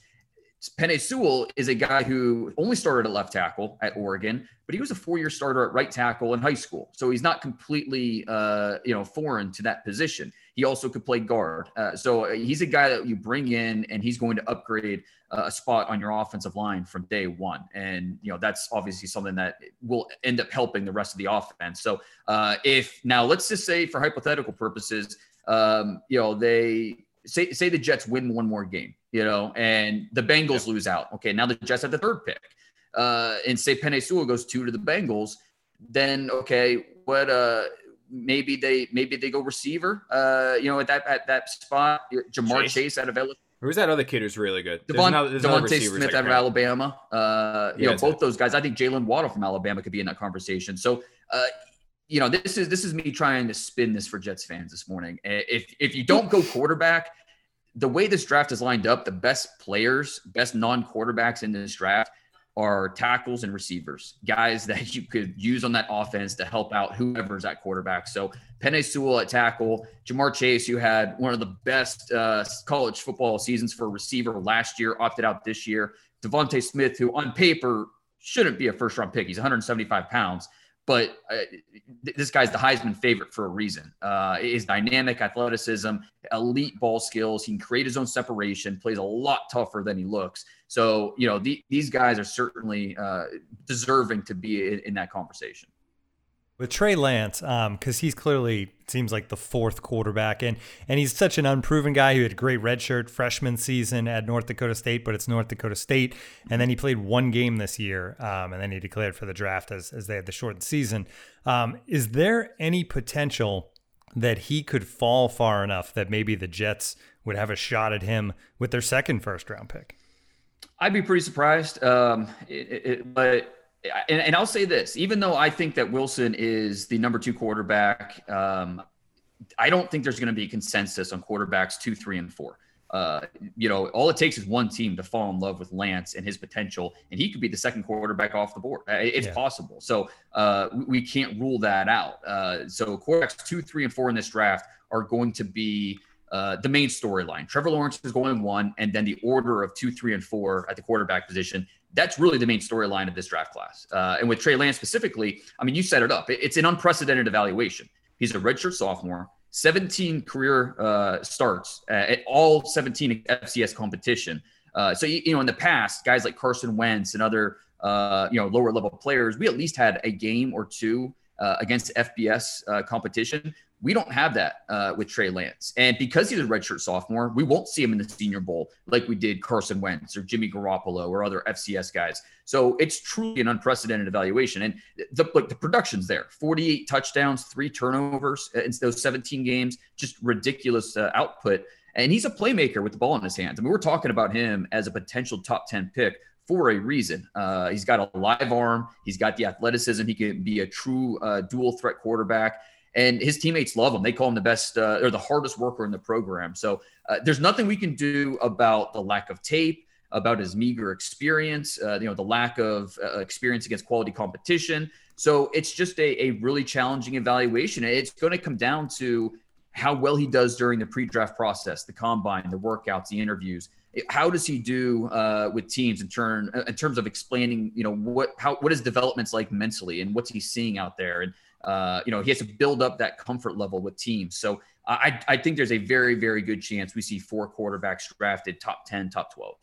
F: Penei Sewell is a guy who only started at left tackle at Oregon, but he was a four-year starter at right tackle in high school, so he's not completely, uh, you know, foreign to that position. He also could play guard, uh, so uh, he's a guy that you bring in, and he's going to upgrade uh, a spot on your offensive line from day one. And you know that's obviously something that will end up helping the rest of the offense. So uh, if now let's just say, for hypothetical purposes, um, you know, they say say the Jets win one more game you know, and the Bengals lose out. Okay, now the Jets have the third pick. Uh, and say Penei Sewell goes two to the Bengals, then okay, what uh maybe they maybe they go receiver, uh, you know, at that at that spot. Ja'Marr Chase, Chase out of LSU.
D: Who's that other kid who's really good?
F: Devon, DeVonta Smith out of Alabama. Uh, you yeah, know, both those guys. I think Jaylen Waddle from Alabama could be in that conversation. So, uh, you know, this is this is me trying to spin this for Jets fans this morning. If if you don't go quarterback, the way this draft is lined up, the best players, best non-quarterbacks in this draft are tackles and receivers, guys <laughs> that you could use on that offense to help out whoever's at quarterback. So Penei Sewell at tackle, Ja'Marr Chase, who had one of the best uh, college football seasons for receiver last year, opted out this year. DeVonta Smith, who on paper shouldn't be a first round pick. He's 175 pounds, but uh, this guy's the Heisman favorite for a reason. Uh, his dynamic athleticism, elite ball skills. He can create his own separation, plays a lot tougher than he looks. So, you know, the, these guys are certainly uh, deserving to be in, in, that conversation.
A: With Trey Lance, because um, he's clearly seems like the fourth quarterback, and and he's such an unproven guy who had a great redshirt freshman season at North Dakota State, but it's North Dakota State, and then he played one game this year, um, and then he declared for the draft as as they had the shortened season. Um, is there any potential that he could fall far enough that maybe the Jets would have a shot at him with their second first round pick?
F: I'd be pretty surprised. Um, it, it, but and, and, I'll say this: even though I think that Wilson is the number two quarterback, um, I don't think there's going to be consensus on quarterbacks two, three, and four. Uh, you know, all it takes is one team to fall in love with Lance and his potential, and he could be the second quarterback off the board. It's yeah. possible. So uh, we can't rule that out. Uh, so quarterbacks two, three, and four in this draft are going to be uh, the main storyline. Trevor Lawrence is going one, and then the order of two, three, and four at the quarterback position. That's really the main storyline of this draft class. Uh, and with Trey Lance specifically, I mean, you set it up. It's an unprecedented evaluation. He's a redshirt sophomore, 17 career uh, starts at all 17 FCS competition. Uh, so you know, in the past, guys like Carson Wentz and other uh, you know lower level players, we at least had a game or two uh, against FBS uh, competition. We don't have that uh, with Trey Lance. And because he's a redshirt sophomore, we won't see him in the senior bowl like we did Carson Wentz or Jimmy Garoppolo or other FCS guys. So it's truly an unprecedented evaluation. And the, like, the production's there 48 touchdowns, three turnovers in those 17 games, just ridiculous uh, output. And he's a playmaker with the ball in his hands. I mean, we're talking about him as a potential top 10 pick for a reason. Uh, he's got a live arm. He's got the athleticism. He can be a true uh, dual threat quarterback. And his teammates love him. They call him the best uh, or the hardest worker in the program. So uh, there's nothing we can do about the lack of tape, about his meager experience, uh, you know, the lack of uh, experience against quality competition. So it's just a, a really challenging evaluation. It's going to come down to how well he does during the pre-draft process, the combine, the workouts, the interviews how does he do uh, with teams in turn in terms of explaining you know what how what his development's like mentally and what's he seeing out there and uh, you know he has to build up that comfort level with teams so I, I think there's a very very good chance we see four quarterbacks drafted top 10 top 12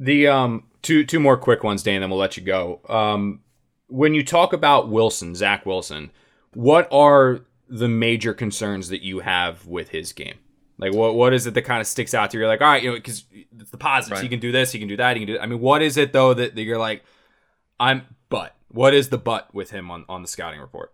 D: the um two two more quick ones dan then we'll let you go um when you talk about wilson zach wilson what are the major concerns that you have with his game like what what is it that kind of sticks out to you? You're like, all right, you know, because it's the positives. Right. He can do this, he can do that, he can do. I mean, what is it though that, that you're like, I'm but what is the but with him on on the scouting report?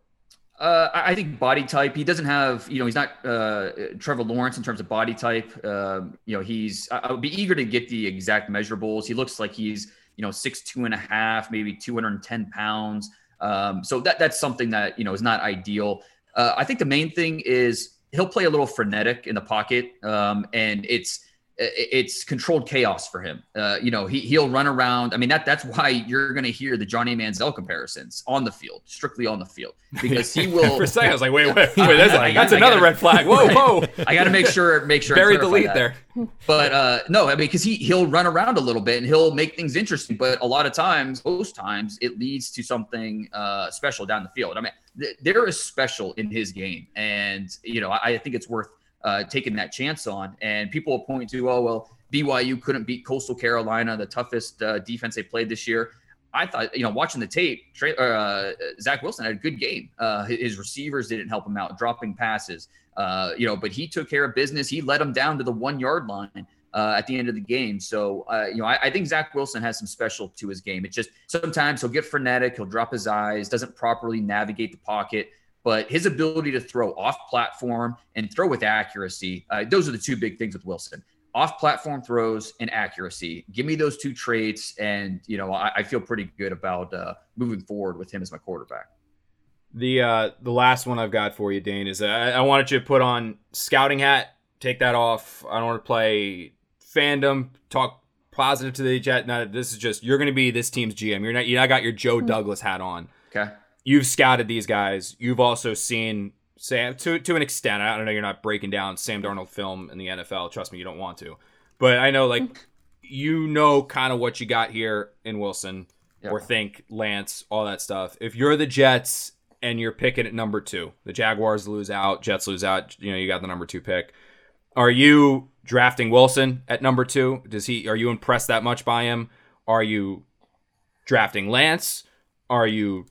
F: Uh, I think body type. He doesn't have, you know, he's not uh, Trevor Lawrence in terms of body type. Um, you know, he's. I would be eager to get the exact measurables. He looks like he's, you know, six two and a half, maybe two hundred and ten pounds. Um, so that that's something that you know is not ideal. Uh, I think the main thing is he'll play a little frenetic in the pocket, um, and it's it's controlled chaos for him. Uh, you know, he he'll run around. I mean, that that's why you're going to hear the Johnny Manziel comparisons on the field, strictly on the field, because he <laughs> will.
D: for a second, I was like, wait, wait, <laughs> wait, that's, that's another red flag. Whoa, <laughs> whoa!
F: I got to make sure, make sure.
D: Bury the lead that. there.
F: But uh, no, I mean, because he he'll run around a little bit and he'll make things interesting. But a lot of times, most times, it leads to something uh, special down the field. I mean, th- there is special in his game, and you know, I, I think it's worth uh, taking that chance on. And people will point to, oh, well, BYU couldn't beat Coastal Carolina, the toughest uh, defense they played this year. I thought, you know, watching the tape, uh, Zach Wilson had a good game. Uh, his receivers didn't help him out, dropping passes, uh, you know, but he took care of business. He let him down to the one yard line. uh, at the end of the game. So, uh, you know, I, I, think Zach Wilson has some special to his game. It's just sometimes he'll get frenetic, he'll drop his eyes, doesn't properly navigate the pocket. But his ability to throw off platform and throw with accuracy, uh, those are the two big things with Wilson. Off platform throws and accuracy. Give me those two traits, and you know I, I feel pretty good about uh, moving forward with him as my quarterback.
D: The uh, the last one I've got for you, Dane, is I, I wanted you to put on scouting hat. Take that off. I don't want to play fandom. Talk positive to the Jet. Now, this is just you're going to be this team's GM. You're not. You I got your Joe hmm. Douglas hat on.
F: Okay.
D: You've scouted these guys. You've also seen Sam to to an extent. I don't know. You're not breaking down Sam Darnold film in the NFL. Trust me, you don't want to. But I know, like, <laughs> you know, kind of what you got here in Wilson, yep. or think Lance, all that stuff. If you're the Jets and you're picking at number two, the Jaguars lose out, Jets lose out. You know, you got the number two pick. Are you drafting Wilson at number two? Does he? Are you impressed that much by him? Are you drafting Lance? Are you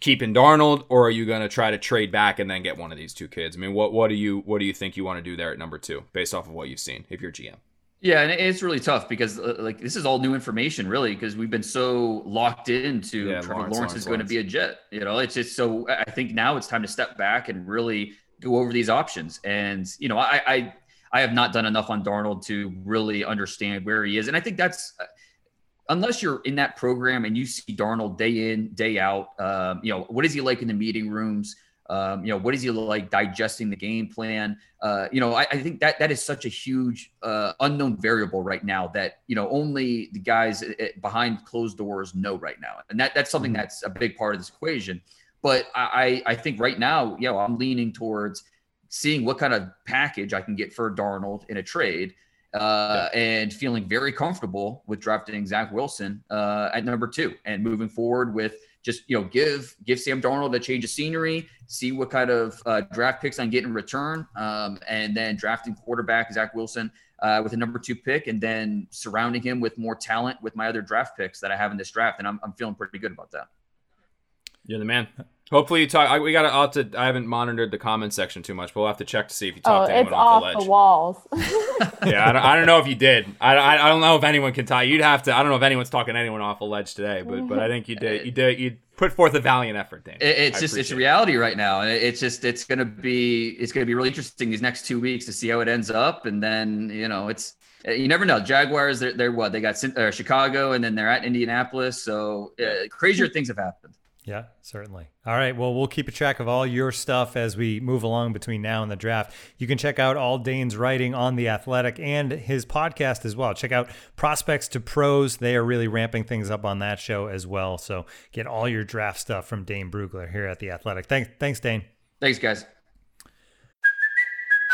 D: keeping Darnold, or are you going to try to trade back and then get one of these two kids? I mean, what what do you what do you think you want to do there at number two, based off of what you've seen, if you're GM?
F: Yeah, and it's really tough because uh, like this is all new information, really, because we've been so locked into yeah, Trevor Lawrence, Lawrence is going to be a Jet. You know, it's just so. I think now it's time to step back and really go over these options. And you know, I I, I have not done enough on Darnold to really understand where he is, and I think that's unless you're in that program and you see Darnold day in, day out, um, you know, what is he like in the meeting rooms? Um, you know, what is he like digesting the game plan? Uh, you know, I, I, think that that is such a huge uh, unknown variable right now that you know only the guys eh, eh, behind closed doors know right now, and that that's something mm-hmm. that's a big part of this equation. But I I think right now, you know, I'm leaning towards seeing what kind of package I can get for Darnold in a trade uh, yeah. and feeling very comfortable with drafting Zach Wilson uh, at number two and moving forward with just you know give give Sam Darnold a change of scenery, see what kind of uh, draft picks I get in return, um, and then drafting quarterback Zach Wilson uh, with a number two pick, and then surrounding him with more talent with my other draft picks that I have in this draft, and I'm I'm feeling pretty good about that.
D: You're the man. Hopefully you talk. I, we got to. I haven't monitored the comment section too much, but we'll have to check to see if you talked oh, to anyone off, off the,
E: the walls. <laughs>
D: yeah, I don't, I don't, know if you did. I, I, I, don't know if anyone can tie. You'd have to. I don't know if anyone's talking to anyone off a ledge today, but but I think you did. You did. You put forth a valiant effort, Dan.
F: It, it's I just it's reality right now, and it's just it's gonna be it's gonna be really interesting these next two weeks to see how it ends up, and then you know it's you never know. Jaguars, they're, they're what they got uh, Chicago, and then they're at Indianapolis. So uh, crazier things have happened.
A: Yeah, certainly. All right. Well, we'll keep a track of all your stuff as we move along between now and the draft. You can check out all Dane's writing on The Athletic and his podcast as well. Check out Prospects to Pros. They are really ramping things up on that show as well. So get all your draft stuff from Dane Brugler here at The Athletic. Thanks, thanks Dane.
F: Thanks, guys.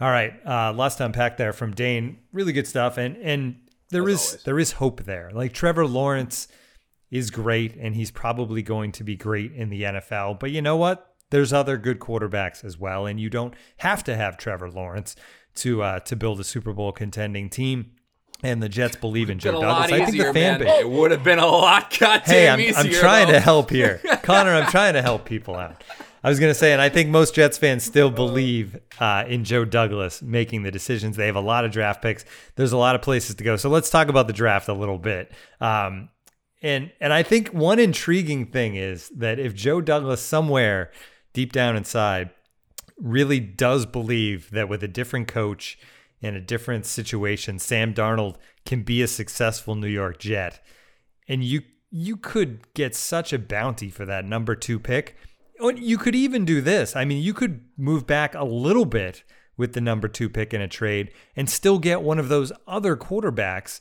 A: All right, uh, lots to unpack there from Dane. Really good stuff, and and there As is always. there is hope there. Like Trevor Lawrence is great, and he's probably going to be great in the NFL. But you know what? There's other good quarterbacks as well, and you don't have to have Trevor Lawrence to uh, to build a Super Bowl contending team. And the Jets believe in Joe Douglas.
D: I think the fan base. It would have been a lot goddamn
A: hey, I'm,
D: easier.
A: I'm trying
D: though.
A: to help here, <laughs> Connor. I'm trying to help people out. I was going to say, and I think most Jets fans still believe uh, in Joe Douglas making the decisions. They have a lot of draft picks. There's a lot of places to go. So let's talk about the draft a little bit. Um, and and I think one intriguing thing is that if Joe Douglas somewhere deep down inside really does believe that with a different coach in a different situation, Sam Darnold can be a successful New York Jet, and you you could get such a bounty for that number two pick you could even do this. I mean, you could move back a little bit with the number two pick in a trade and still get one of those other quarterbacks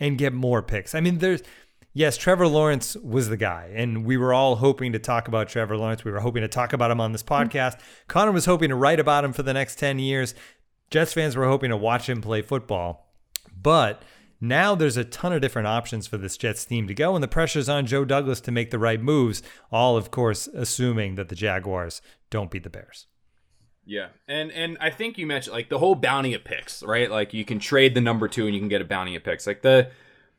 A: and get more picks. I mean, there's yes, Trevor Lawrence was the guy, and we were all hoping to talk about Trevor Lawrence. We were hoping to talk about him on this mm-hmm. podcast. Mm-hmm. Connor was hoping to write about him for the next 10 years. Jets fans were hoping to watch him play football. But Now there's a ton of different options for this Jets team to go, and the pressure's on Joe Douglas to make the right moves, all, of course, assuming that the Jaguars don't beat the Bears.
D: Yeah, and and I think you mentioned like the whole bounty of picks, right? Like you can trade the number two and you can get a bounty of picks. Like the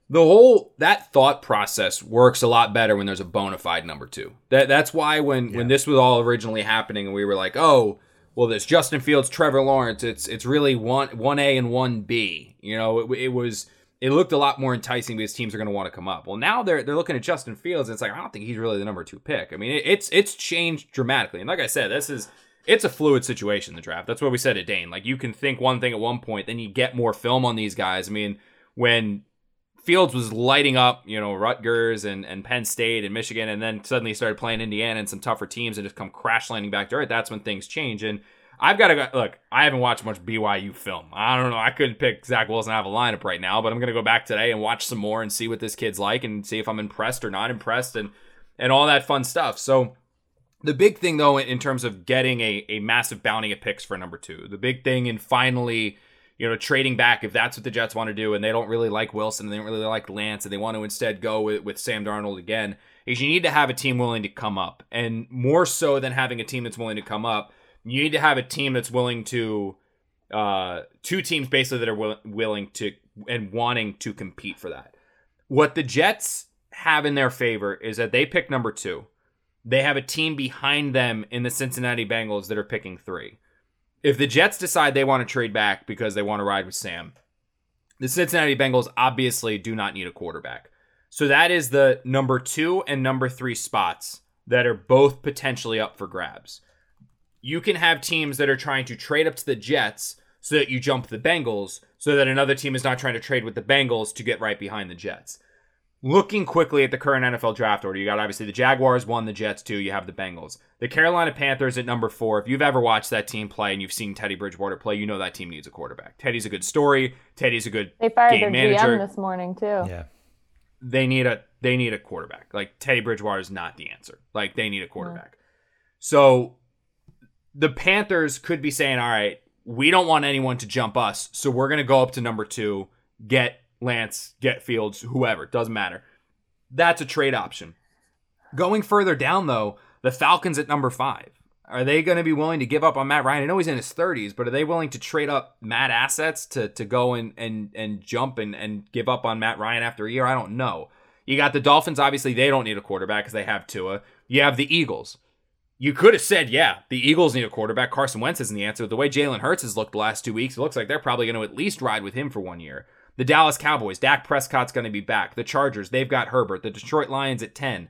D: the whole that thought process works a lot better when there's a bona fide number two. That that's why when yeah. when this was all originally happening and we were like, oh, well, this Justin Fields, Trevor Lawrence, it's it's really one one A and one B. You know, it, it was it looked a lot more enticing because teams are going to want to come up. Well, now they're they're looking at Justin Fields and it's like I don't think he's really the number two pick. I mean, it, it's it's changed dramatically. And like I said, this is it's a fluid situation, the draft. That's what we said at Dane. Like you can think one thing at one point, then you get more film on these guys. I mean, when Fields was lighting up, you know, Rutgers and, and Penn State and Michigan, and then suddenly started playing Indiana and some tougher teams and just come crash landing back to earth, that's when things change. And I've got to go, look, I haven't watched much BYU film. I don't know. I couldn't pick Zach Wilson out of a lineup right now, but I'm to go back today and watch some more and see what this kid's like and see if I'm impressed or not impressed and, and all that fun stuff. So, the big thing, though, in terms of getting a, a massive bounty of picks for number two, the big thing in finally, you know, trading back, if that's what the Jets want to do and they don't really like Wilson and they don't really like Lance and they want to instead go with, with Sam Darnold again, is you need to have a team willing to come up. And more so than having a team that's willing to come up, you need to have a team that's willing to, uh, two teams basically that are will, willing to and wanting to compete for that. What the Jets have in their favor is that they pick number two they have a team behind them in the Cincinnati Bengals that are picking three. If the Jets decide they want to trade back because they want to ride with Sam, the Cincinnati Bengals obviously do not need a quarterback. So that is the number two and number three spots that are both potentially up for grabs. You can have teams that are trying to trade up to the Jets so that you jump the Bengals, so that another team is not trying to trade with the Bengals to get right behind the Jets looking quickly at the current NFL draft order, you got obviously the Jaguars one, the Jets two, you have the Bengals. The Carolina Panthers at number four. If you've ever watched that team play and you've seen Teddy Bridgewater play, you know that team needs a quarterback. Teddy's a good story. Teddy's a good
E: they fired
D: game
E: their
D: manager.
E: GM this morning too.
A: Yeah.
D: They need a they need a quarterback. Like Teddy Bridgewater is not the answer. Like they need a quarterback. So the Panthers could be saying, all right, we don't want anyone to jump us, so we're gonna go up to number two, get Lance, get Fields, whoever, doesn't matter. That's a trade option. Going further down, though, the Falcons at number five. Are they going to be willing to give up on Matt Ryan? I know he's in his 30s, but are they willing to trade up Matt assets to, to go and, and, and jump and, and give up on Matt Ryan after a year? I don't know. You got the Dolphins. Obviously, they don't need a quarterback because they have Tua. You have the Eagles. You could have said, yeah, the Eagles need a quarterback. Carson Wentz isn't the answer. The way Jalen Hurts has looked the last two weeks, it looks like they're probably going to at least ride with him for one year. The Dallas Cowboys, Dak Prescott's going to be back. The Chargers, they've got Herbert. The Detroit Lions at 10.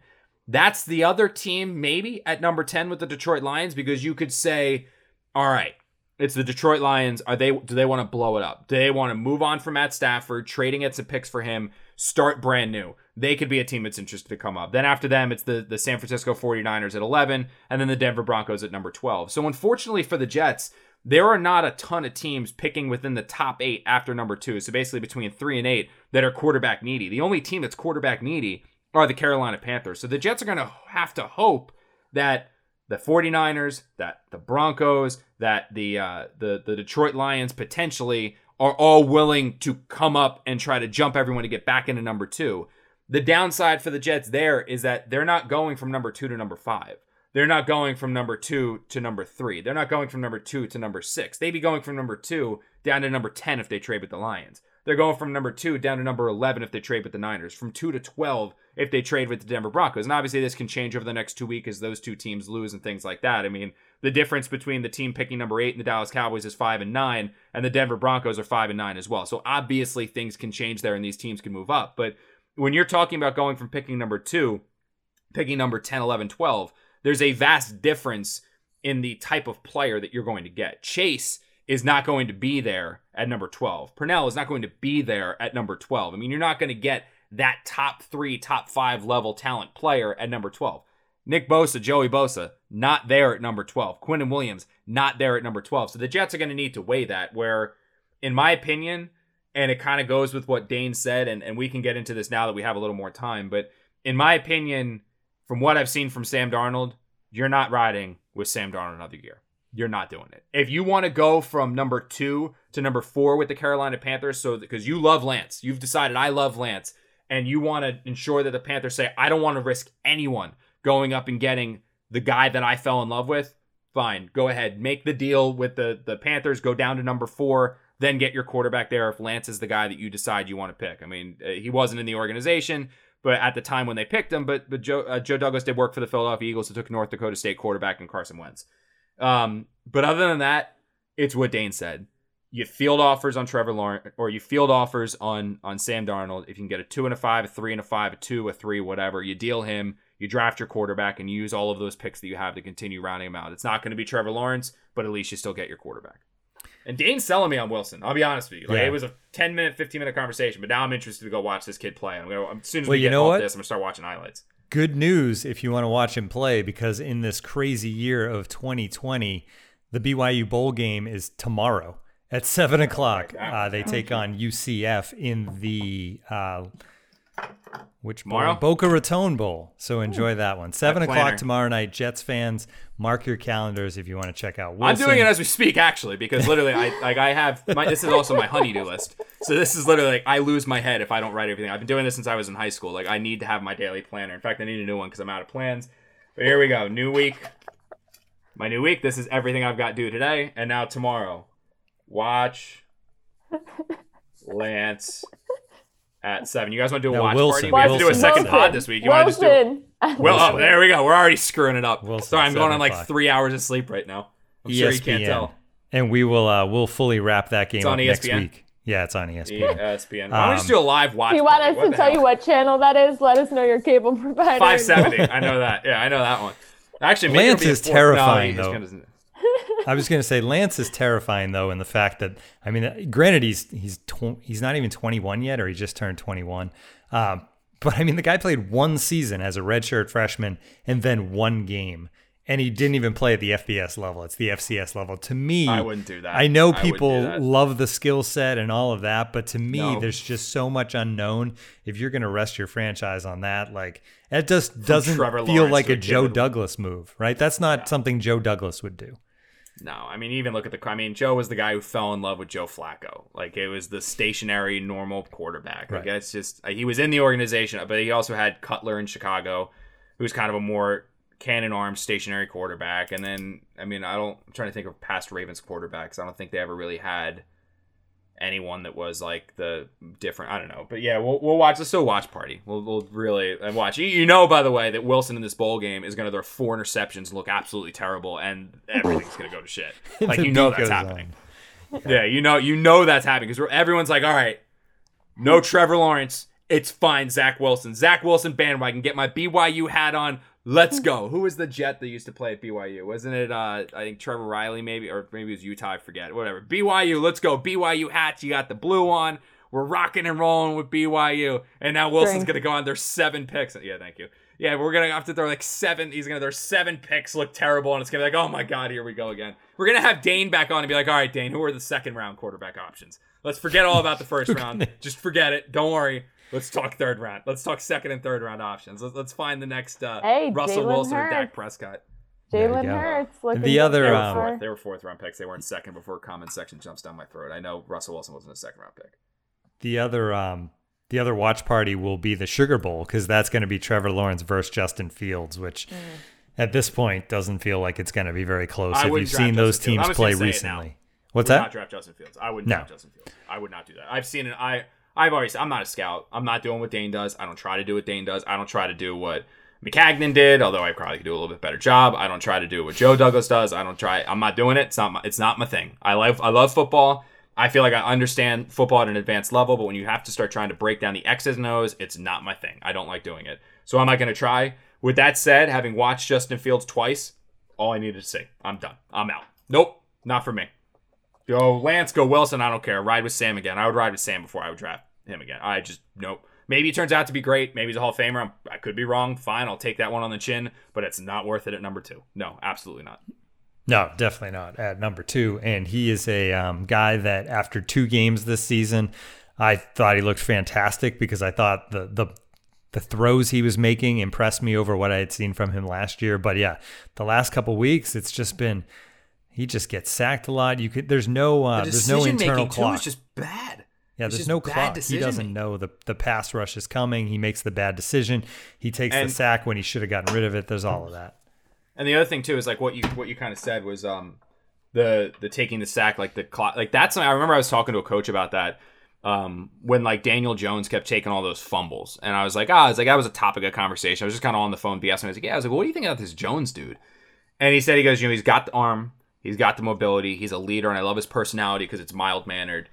D: That's the other team, maybe at number 10 with the Detroit Lions, because you could say, all right, it's the Detroit Lions. Are they do they want to blow it up? Do they want to move on from Matt Stafford, trading at some picks for him, start brand new? They could be a team that's interested to come up. Then after them, it's the, the San Francisco 49ers at 11, and then the Denver Broncos at number 12. So unfortunately for the Jets, there are not a ton of teams picking within the top eight after number two. So basically between three and eight that are quarterback needy. The only team that's quarterback needy are the Carolina Panthers. So the Jets are going to have to hope that the 49ers, that the Broncos, that the uh, the the Detroit Lions potentially are all willing to come up and try to jump everyone to get back into number 2. The downside for the Jets there is that they're not going from number 2 to number 5 they're not going from number two to number three. They're not going from number two to number six. They'd be going from number two down to number 10 if they trade with the Lions. They're going from number two down to number 11 if they trade with the Niners, from two to 12 if they trade with the Denver Broncos. And obviously, this can change over the next two weeks as those two teams lose and things like that. I mean, the difference between the team picking number eight and the Dallas Cowboys is five and nine, and the Denver Broncos are five and nine as well. So obviously, things can change there and these teams can move up. But when you're talking about going from picking number two, picking number 10, 11, 12, there's a vast difference in the type of player that you're going to get. Chase is not going to be there at number 12. Purnell is not going to be there at number 12. I mean, you're not going to get that top three, top five level talent player at number 12. Nick Bosa, Joey Bosa, not there at number 12. Quinnen Williams, not there at number 12. So the Jets are going to need to weigh that, where, in my opinion, and it kind of goes with what Dane said, and, and we can get into this now that we have a little more time, but in my opinion, from what I've seen from Sam Darnold, you're not riding with Sam Darnold another year. you're not doing it. If you want to go from number two to number four with the Carolina Panthers, so because you love Lance, you've decided I love Lance, and you want to ensure that the Panthers say, I don't want to risk anyone going up and getting the guy that I fell in love with, fine. Go ahead. Make the deal with the, the Panthers, go down to number four, then get your quarterback there if Lance is the guy that you decide you want to pick. I mean, uh, he wasn't in the organization, but at the time when they picked him, but but Joe uh, Joe Douglas did work for the Philadelphia Eagles, who took North Dakota State quarterback and Carson Wentz. Um, but other than that, it's what Dane said. You field offers on Trevor Lawrence, or you field offers on on Sam Darnold. If you can get a two and a five, a three and a five, a two, a three, whatever, you deal him. You draft your quarterback and you use all of those picks that you have to continue rounding him out. It's not going to be Trevor Lawrence, but at least you still get your quarterback. And Dane's selling me on Wilson. I'll be honest with you. Like
A: Yeah.
D: it was a ten minute, fifteen minute conversation, but now I'm interested to go watch this kid play. I'm gonna, as soon as
A: Well,
D: we get off this, I'm gonna start watching highlights.
A: Good news if you want to watch him play, because in this crazy year of 2020, the BYU bowl game is tomorrow at seven o'clock. Uh, they take on UCF in the uh, which bowl? Boca Raton Bowl. So enjoy that one. Seven o'clock tomorrow night. Jets fans, mark your calendars if you want to check out.
D: I'm doing it as we speak, actually, because literally, I like I have my. This is also my honeydew list. So this is literally like I lose my head if I don't write everything. I've been doing this since I was in high school. Like I need to have my daily planner. In fact, I need a new one because I'm out of plans. But here we go, new week. My new week. This is everything I've got due today, and now tomorrow. Watch <laughs> Lance at seven. You guys want to do a
A: No,
D: watch
A: Wilson.
D: party? We have to do a second
E: Wilson.
D: pod this week. You want to just do? Well, oh, there we go. We're already screwing it up.
A: Wilson,
D: Sorry, I'm going on like
A: o'clock.
D: three hours of sleep right now. I'm sure you can't tell.
A: And we will uh, we'll fully wrap that game
D: It's on
A: up next week. Yeah, it's on ESPN.
D: ESPN. Why don't we just do a live watch?
E: Do you want
D: party?
E: us to tell
D: hell?
E: you what channel that is? Let us know your cable provider.
D: 570. <laughs> I know that. Yeah, I know that one. Actually, maybe
A: Lance
D: it'll be a
A: is
D: fourth-
A: terrifying,
D: no,
A: though.
D: gonna-
A: I was going to say Lance is terrifying though in the fact that I mean, granted he's he's tw- he's not even 21 yet, or he just turned 21. Um, but I mean, the guy played one season as a redshirt freshman and then one game, and he didn't even play at the FBS level. It's the FCS level. To me,
D: I wouldn't do that.
A: I know
D: I
A: people
D: that.
A: love the skill set and all of that, but to me,
D: No.
A: there's just so much unknown. If you're going to rest your franchise on that, like it just doesn't feel like a
D: a
A: Joe Douglas move, right? That's not something Joe Douglas would do.
D: No, I mean, even look at the. I mean, Joe was the guy who fell in love with Joe Flacco. Like it was the stationary, normal quarterback. Like
A: Right.
D: it's just uh, he was in the organization, but he also had Cutler in Chicago, who's kind of a more cannon arm stationary quarterback. And then, I mean, I don't. I'm trying to think of past Ravens quarterbacks. I don't think they ever really had anyone that was like the different. I don't know, but yeah, we'll, we'll watch. Let's a watch party. We'll, we'll really and watch. You, you know, by the way, that Wilson in this bowl game is going to throw four interceptions look absolutely terrible, and everything's going to go to shit. <laughs> Like you know that's happening. Yeah, you know, you know that's happening because everyone's like, all right, no Trevor Lawrence. It's fine, Zach Wilson. Zach Wilson bandwagon. Get my BYU hat on. Let's go. Who was the Jet that used to play at BYU? Wasn't it? Uh, I think Trevor Reilly, maybe, or maybe it was Utah. I forget. Whatever. BYU. Let's go. BYU hats. You got the blue on. We're rocking and rolling with BYU. And now Wilson's
E: Drink.
D: gonna go on. There's seven picks. Yeah, thank you. Yeah, we're gonna have to throw like seven. He's gonna throw seven picks, look terrible, and it's gonna be like, oh my god, here we go again. We're gonna have Dane back on and be like, all right, Dane, who are the second round quarterback options? Let's forget all about the first <laughs> round. Just forget it. Don't worry. Let's talk third round. Let's talk second and third round options. Let's, let's find the next uh,
E: Hey,
D: Russell
E: Jalen
D: Wilson or Dak Prescott.
E: Jalen. Hurts. Looking
A: The
E: good
A: other,
E: so
A: um,
E: far.
D: Fourth. They were fourth round picks. They weren't second before comment section jumps down my throat. I know Russell Wilson wasn't a second round pick.
A: The other um the other watch party will be the Sugar Bowl because that's going to be Trevor Lawrence versus Justin Fields, which
E: Mm.
A: at this point doesn't feel like it's going to be very close.
D: I
A: if you've seen those
D: Justin Fields.
A: teams play
D: gonna say it now.
A: recently. What's
D: would
A: that?
D: Not draft Justin Fields. I wouldn't
A: No.
D: draft Justin Fields. I would not do that. I've seen it. I I've always. I'm not a scout. I'm not doing what Dane does. I don't try to do what Dane does. I don't try to do what Maccagnan did. Although I probably could do a little bit better job. I don't try to do what Joe Douglas does. I don't try. I'm not doing it. It's not. My, it's not my thing. I love. I love football. I feel like I understand football at an advanced level, but when you have to start trying to break down the X's and O's, it's not my thing. I don't like doing it. So I'm I going to try? With that said, having watched Justin Fields twice, all I needed to say, I'm done. I'm out. Nope, not for me. Go Lance, go Wilson. I don't care. Ride with Sam again. I would ride with Sam before I would draft him again. I just nope. Maybe he turns out to be great. Maybe he's a Hall of Famer. I'm, I could be wrong. Fine, I'll take that one on the chin. But it's not worth it at number two. No, absolutely not.
A: No, definitely not at number two. And he is a um, guy that after two games this season, I thought he looked fantastic because I thought the the the throws he was making impressed me over what I had seen from him last year. But yeah, the last couple weeks, it's just been He just gets sacked a lot. You could there's no uh,
D: the
A: there's no internal
D: making too
A: clock.
D: is just bad.
A: yeah,
D: It's
A: there's no clock. He doesn't know the the pass rush is coming. He makes the bad decision. He takes the sack when he should have gotten rid of it. There's all of that.
D: And the other thing too is like what you what you kind of said was um the the taking the sack like the clock like that's I remember I was talking to a coach about that um when like Daniel Jones kept taking all those fumbles and I was like ah it's like that was a topic of conversation I was just kind of on the phone BS and I was like yeah I was like what do you think about this Jones dude and he said he goes you know he's got the arm he's got the mobility he's a leader and I love his personality because it's mild mannered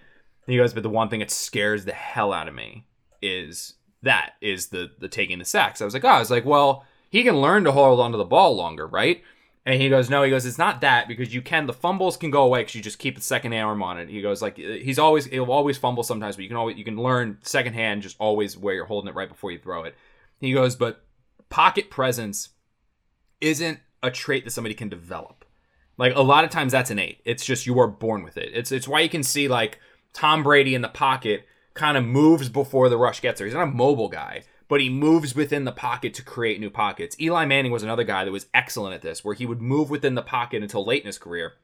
D: he goes but the one thing that scares the hell out of me is that is the the taking the sacks I was like oh I was like well he can learn to hold onto the ball longer, right? And he goes, no, he goes, it's not that because you can, the fumbles can go away because you just keep the second arm on it. He goes, like, uh, he's always, he'll always fumble sometimes, but you can always, you can learn second hand just always where you're holding it right before you throw it. He goes, but pocket presence isn't a trait that somebody can develop. Like a lot of times that's innate. It's just you are born with it. It's it's why you can see like Tom Brady in the pocket kind of moves before the rush gets there. He's not a mobile guy, but he moves within the pocket to create new pockets. Eli Manning was another guy that was excellent at this, where he would move within the pocket until late in his career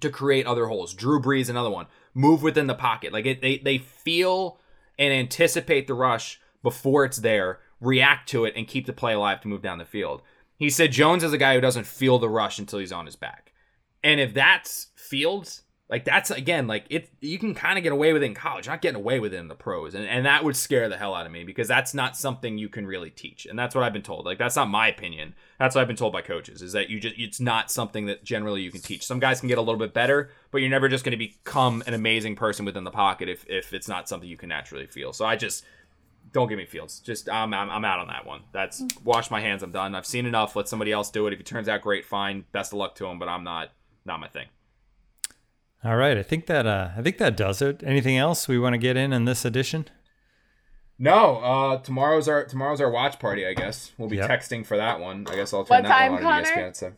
D: to create other holes. Drew Brees, another one, move within the pocket. Like it, they they feel and anticipate the rush before it's there, react to it, and keep the play alive to move down the field. He said Jones is a guy who doesn't feel the rush until he's on his back. And if that's Fields, like that's again, like it you can kind of get away with it in college, not getting away with it in the pros. And and that would scare the hell out of me because that's not something you can really teach. And that's what I've been told. Like that's not my opinion. That's what I've been told by coaches is that you just it's not something that generally you can teach. Some guys can get a little bit better, but you're never just going to become an amazing person within the pocket if if it's not something you can naturally feel. So I just don't give me Fields. Just I'm, I'm I'm out on that one. That's wash my hands. I'm done. I've seen enough. Let somebody else do it. If it turns out great, fine. Best of luck to him. But I'm not not my thing.
A: All right, I think that uh, I think that does it. Anything else we want to get in in this edition?
D: No. Uh, tomorrow's our tomorrow's our watch party. I guess we'll be
A: Yep.
D: texting for that one. I guess I'll turn
E: What
D: that
E: time,
D: one on to
E: Connor?
D: ESPN. So.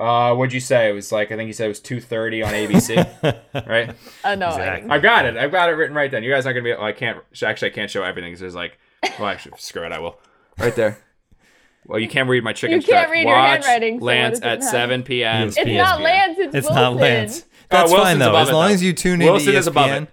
D: Uh, what'd you say? It was like I think you said it was two thirty on ABC, <laughs> right?
E: Annoying.
D: I've got it. I've got it written right then. You guys aren't gonna be. Oh, I can't. Actually, I can't show everything because there's like. Well, actually, screw it. I will. Right there. Well, you can't read my chicken
E: You can't
D: scratch.
E: read your handwriting, so
D: Lance
E: does it
D: at 7 p.m.
A: It's
E: It's not Lance, it's,
A: It's not Lance.
D: Oh,
A: That's fine though. As
D: it,
A: long
D: though.
A: as you tune into
D: Wilson is above it.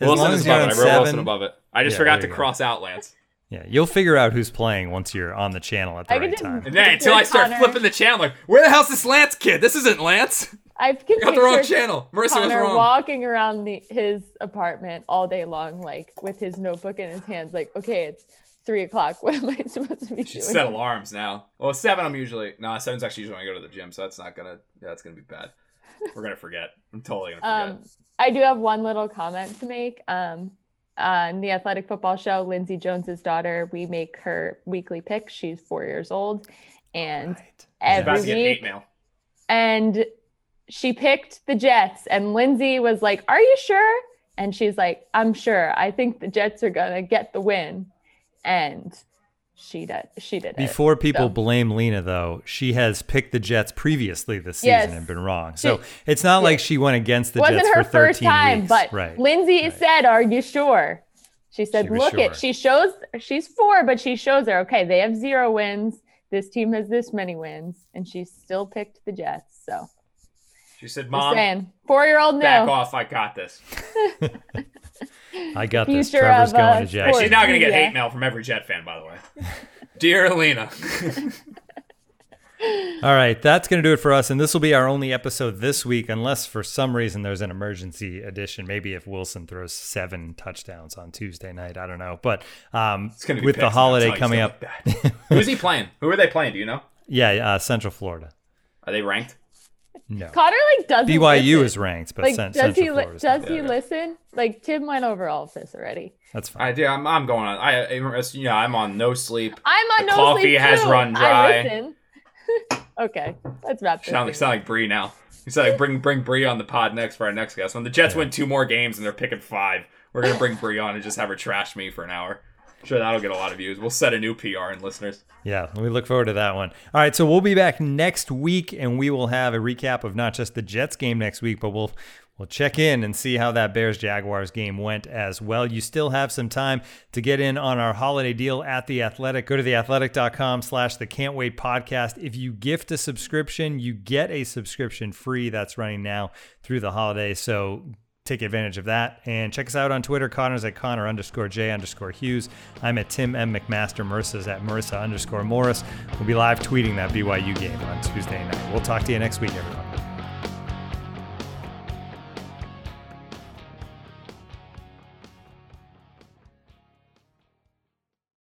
A: as
D: Wilson
A: long
D: is
A: as
D: above it. I wrote Wilson
A: seven,
D: above it. I just
A: Yeah,
D: forgot to
A: go.
D: cross out Lance.
A: Yeah, you'll figure out who's playing once you're on the channel at the
E: I
A: right time.
D: And then until I start
E: Connor.
D: flipping the channel, like, where the hell's this Lance kid? This isn't Lance.
E: I can <laughs>
D: got the wrong channel. Marissa was
E: Connor
D: wrong.
E: walking around the, his apartment all day long, like with his notebook in his hands, like, okay, it's three o'clock. <laughs> What am I supposed to be
D: Should
E: doing?
D: set alarms now. Well, seven I'm usually no seven's actually usually when I go to the gym, so that's not gonna yeah, that's gonna be bad. <laughs> We're gonna forget. I'm totally gonna forget.
E: Um, I do have one little comment to make. Um, Uh, on the athletic football show, Lindsay Jones's daughter, we make her weekly pick. She's four years old, and
D: She's
E: every
D: about to get
E: week,
D: hate mail.
E: and she picked the Jets. And Lindsay was like, "Are you sure?" And she's like, "I'm sure. I think the Jets are gonna get the win." And she did. She did it.
A: Before people
E: So-
A: blame Lena, though, she has picked the Jets previously this season
E: Yes.
A: and been wrong. So
E: She-
A: it's not like she went against the
E: wasn't
A: Jets
E: her
A: for 13
E: first time,
A: weeks.
E: but
A: right.
E: Lindsay said, "Are you sure?" She said,
A: She
E: "Look
A: sure.
E: it." She shows she's four, but she shows her okay. They have zero wins. This team has this many wins, and she still picked the Jets. So
D: She said, "Mom,
E: saying, four-year-old
D: back
E: no.
D: off. I got this." <laughs> <laughs>
A: I got this.
E: Future
A: Trevor's
E: of,
A: going
E: uh,
A: to Jets.
E: sports.
D: She's now gonna get
E: Yeah.
D: hate mail from every Jet fan, by the way. Dear Alina. <laughs>
A: All right, that's going to do it for us. And this will be our only episode this week, unless for some reason there's an emergency edition. Maybe if Wilson throws seven touchdowns on Tuesday night. I don't know. But um,
D: It's gonna
A: with the holiday coming up,
D: like. Who's he playing? Who are they playing? Do you know? <laughs>
A: yeah, uh, Central Florida.
D: Are they ranked?
A: No.
E: Connor like doesn't
A: BYU
E: listen.
A: is ranked, but
E: like
A: Cen-
E: does
A: Central
E: he li- does
A: not.
E: he listen? Like Tim went over all of this already.
A: That's fine.
D: I do. I'm, I'm going on. I, I you know I'm on no sleep.
E: I'm on
D: The
E: no
D: coffee
E: sleep
D: has
E: too.
D: run
E: I
D: dry.
E: listen. <laughs> okay, let's wrap this.
D: Sound like
E: thing
D: sound like Bree now. You said like bring bring Bree on the pod next for our next guest. When the Jets win two more games and they're picking five, we're gonna bring Bree on and just have her trash me for an hour. Sure that'll get a lot of views. We'll set a new PR and listeners.
A: Yeah, we look forward to that one. All right, so we'll be back next week and we will have a recap of not just the Jets game next week, but we'll we'll check in and see how that Bears Jaguars game went as well. You still have some time to get in on our holiday deal at the Athletic. Go to theathletic.com slash the can't wait podcast. If you gift a subscription, you get a subscription free that's running now through the holiday. So take advantage of that. And check us out on Twitter. Connor's at Connor underscore J underscore Hughes. I'm at Tim M. McMaster. Marissa's at Marissa underscore Morris. We'll be live tweeting that BYU game on Tuesday night. We'll talk to you next week, everyone.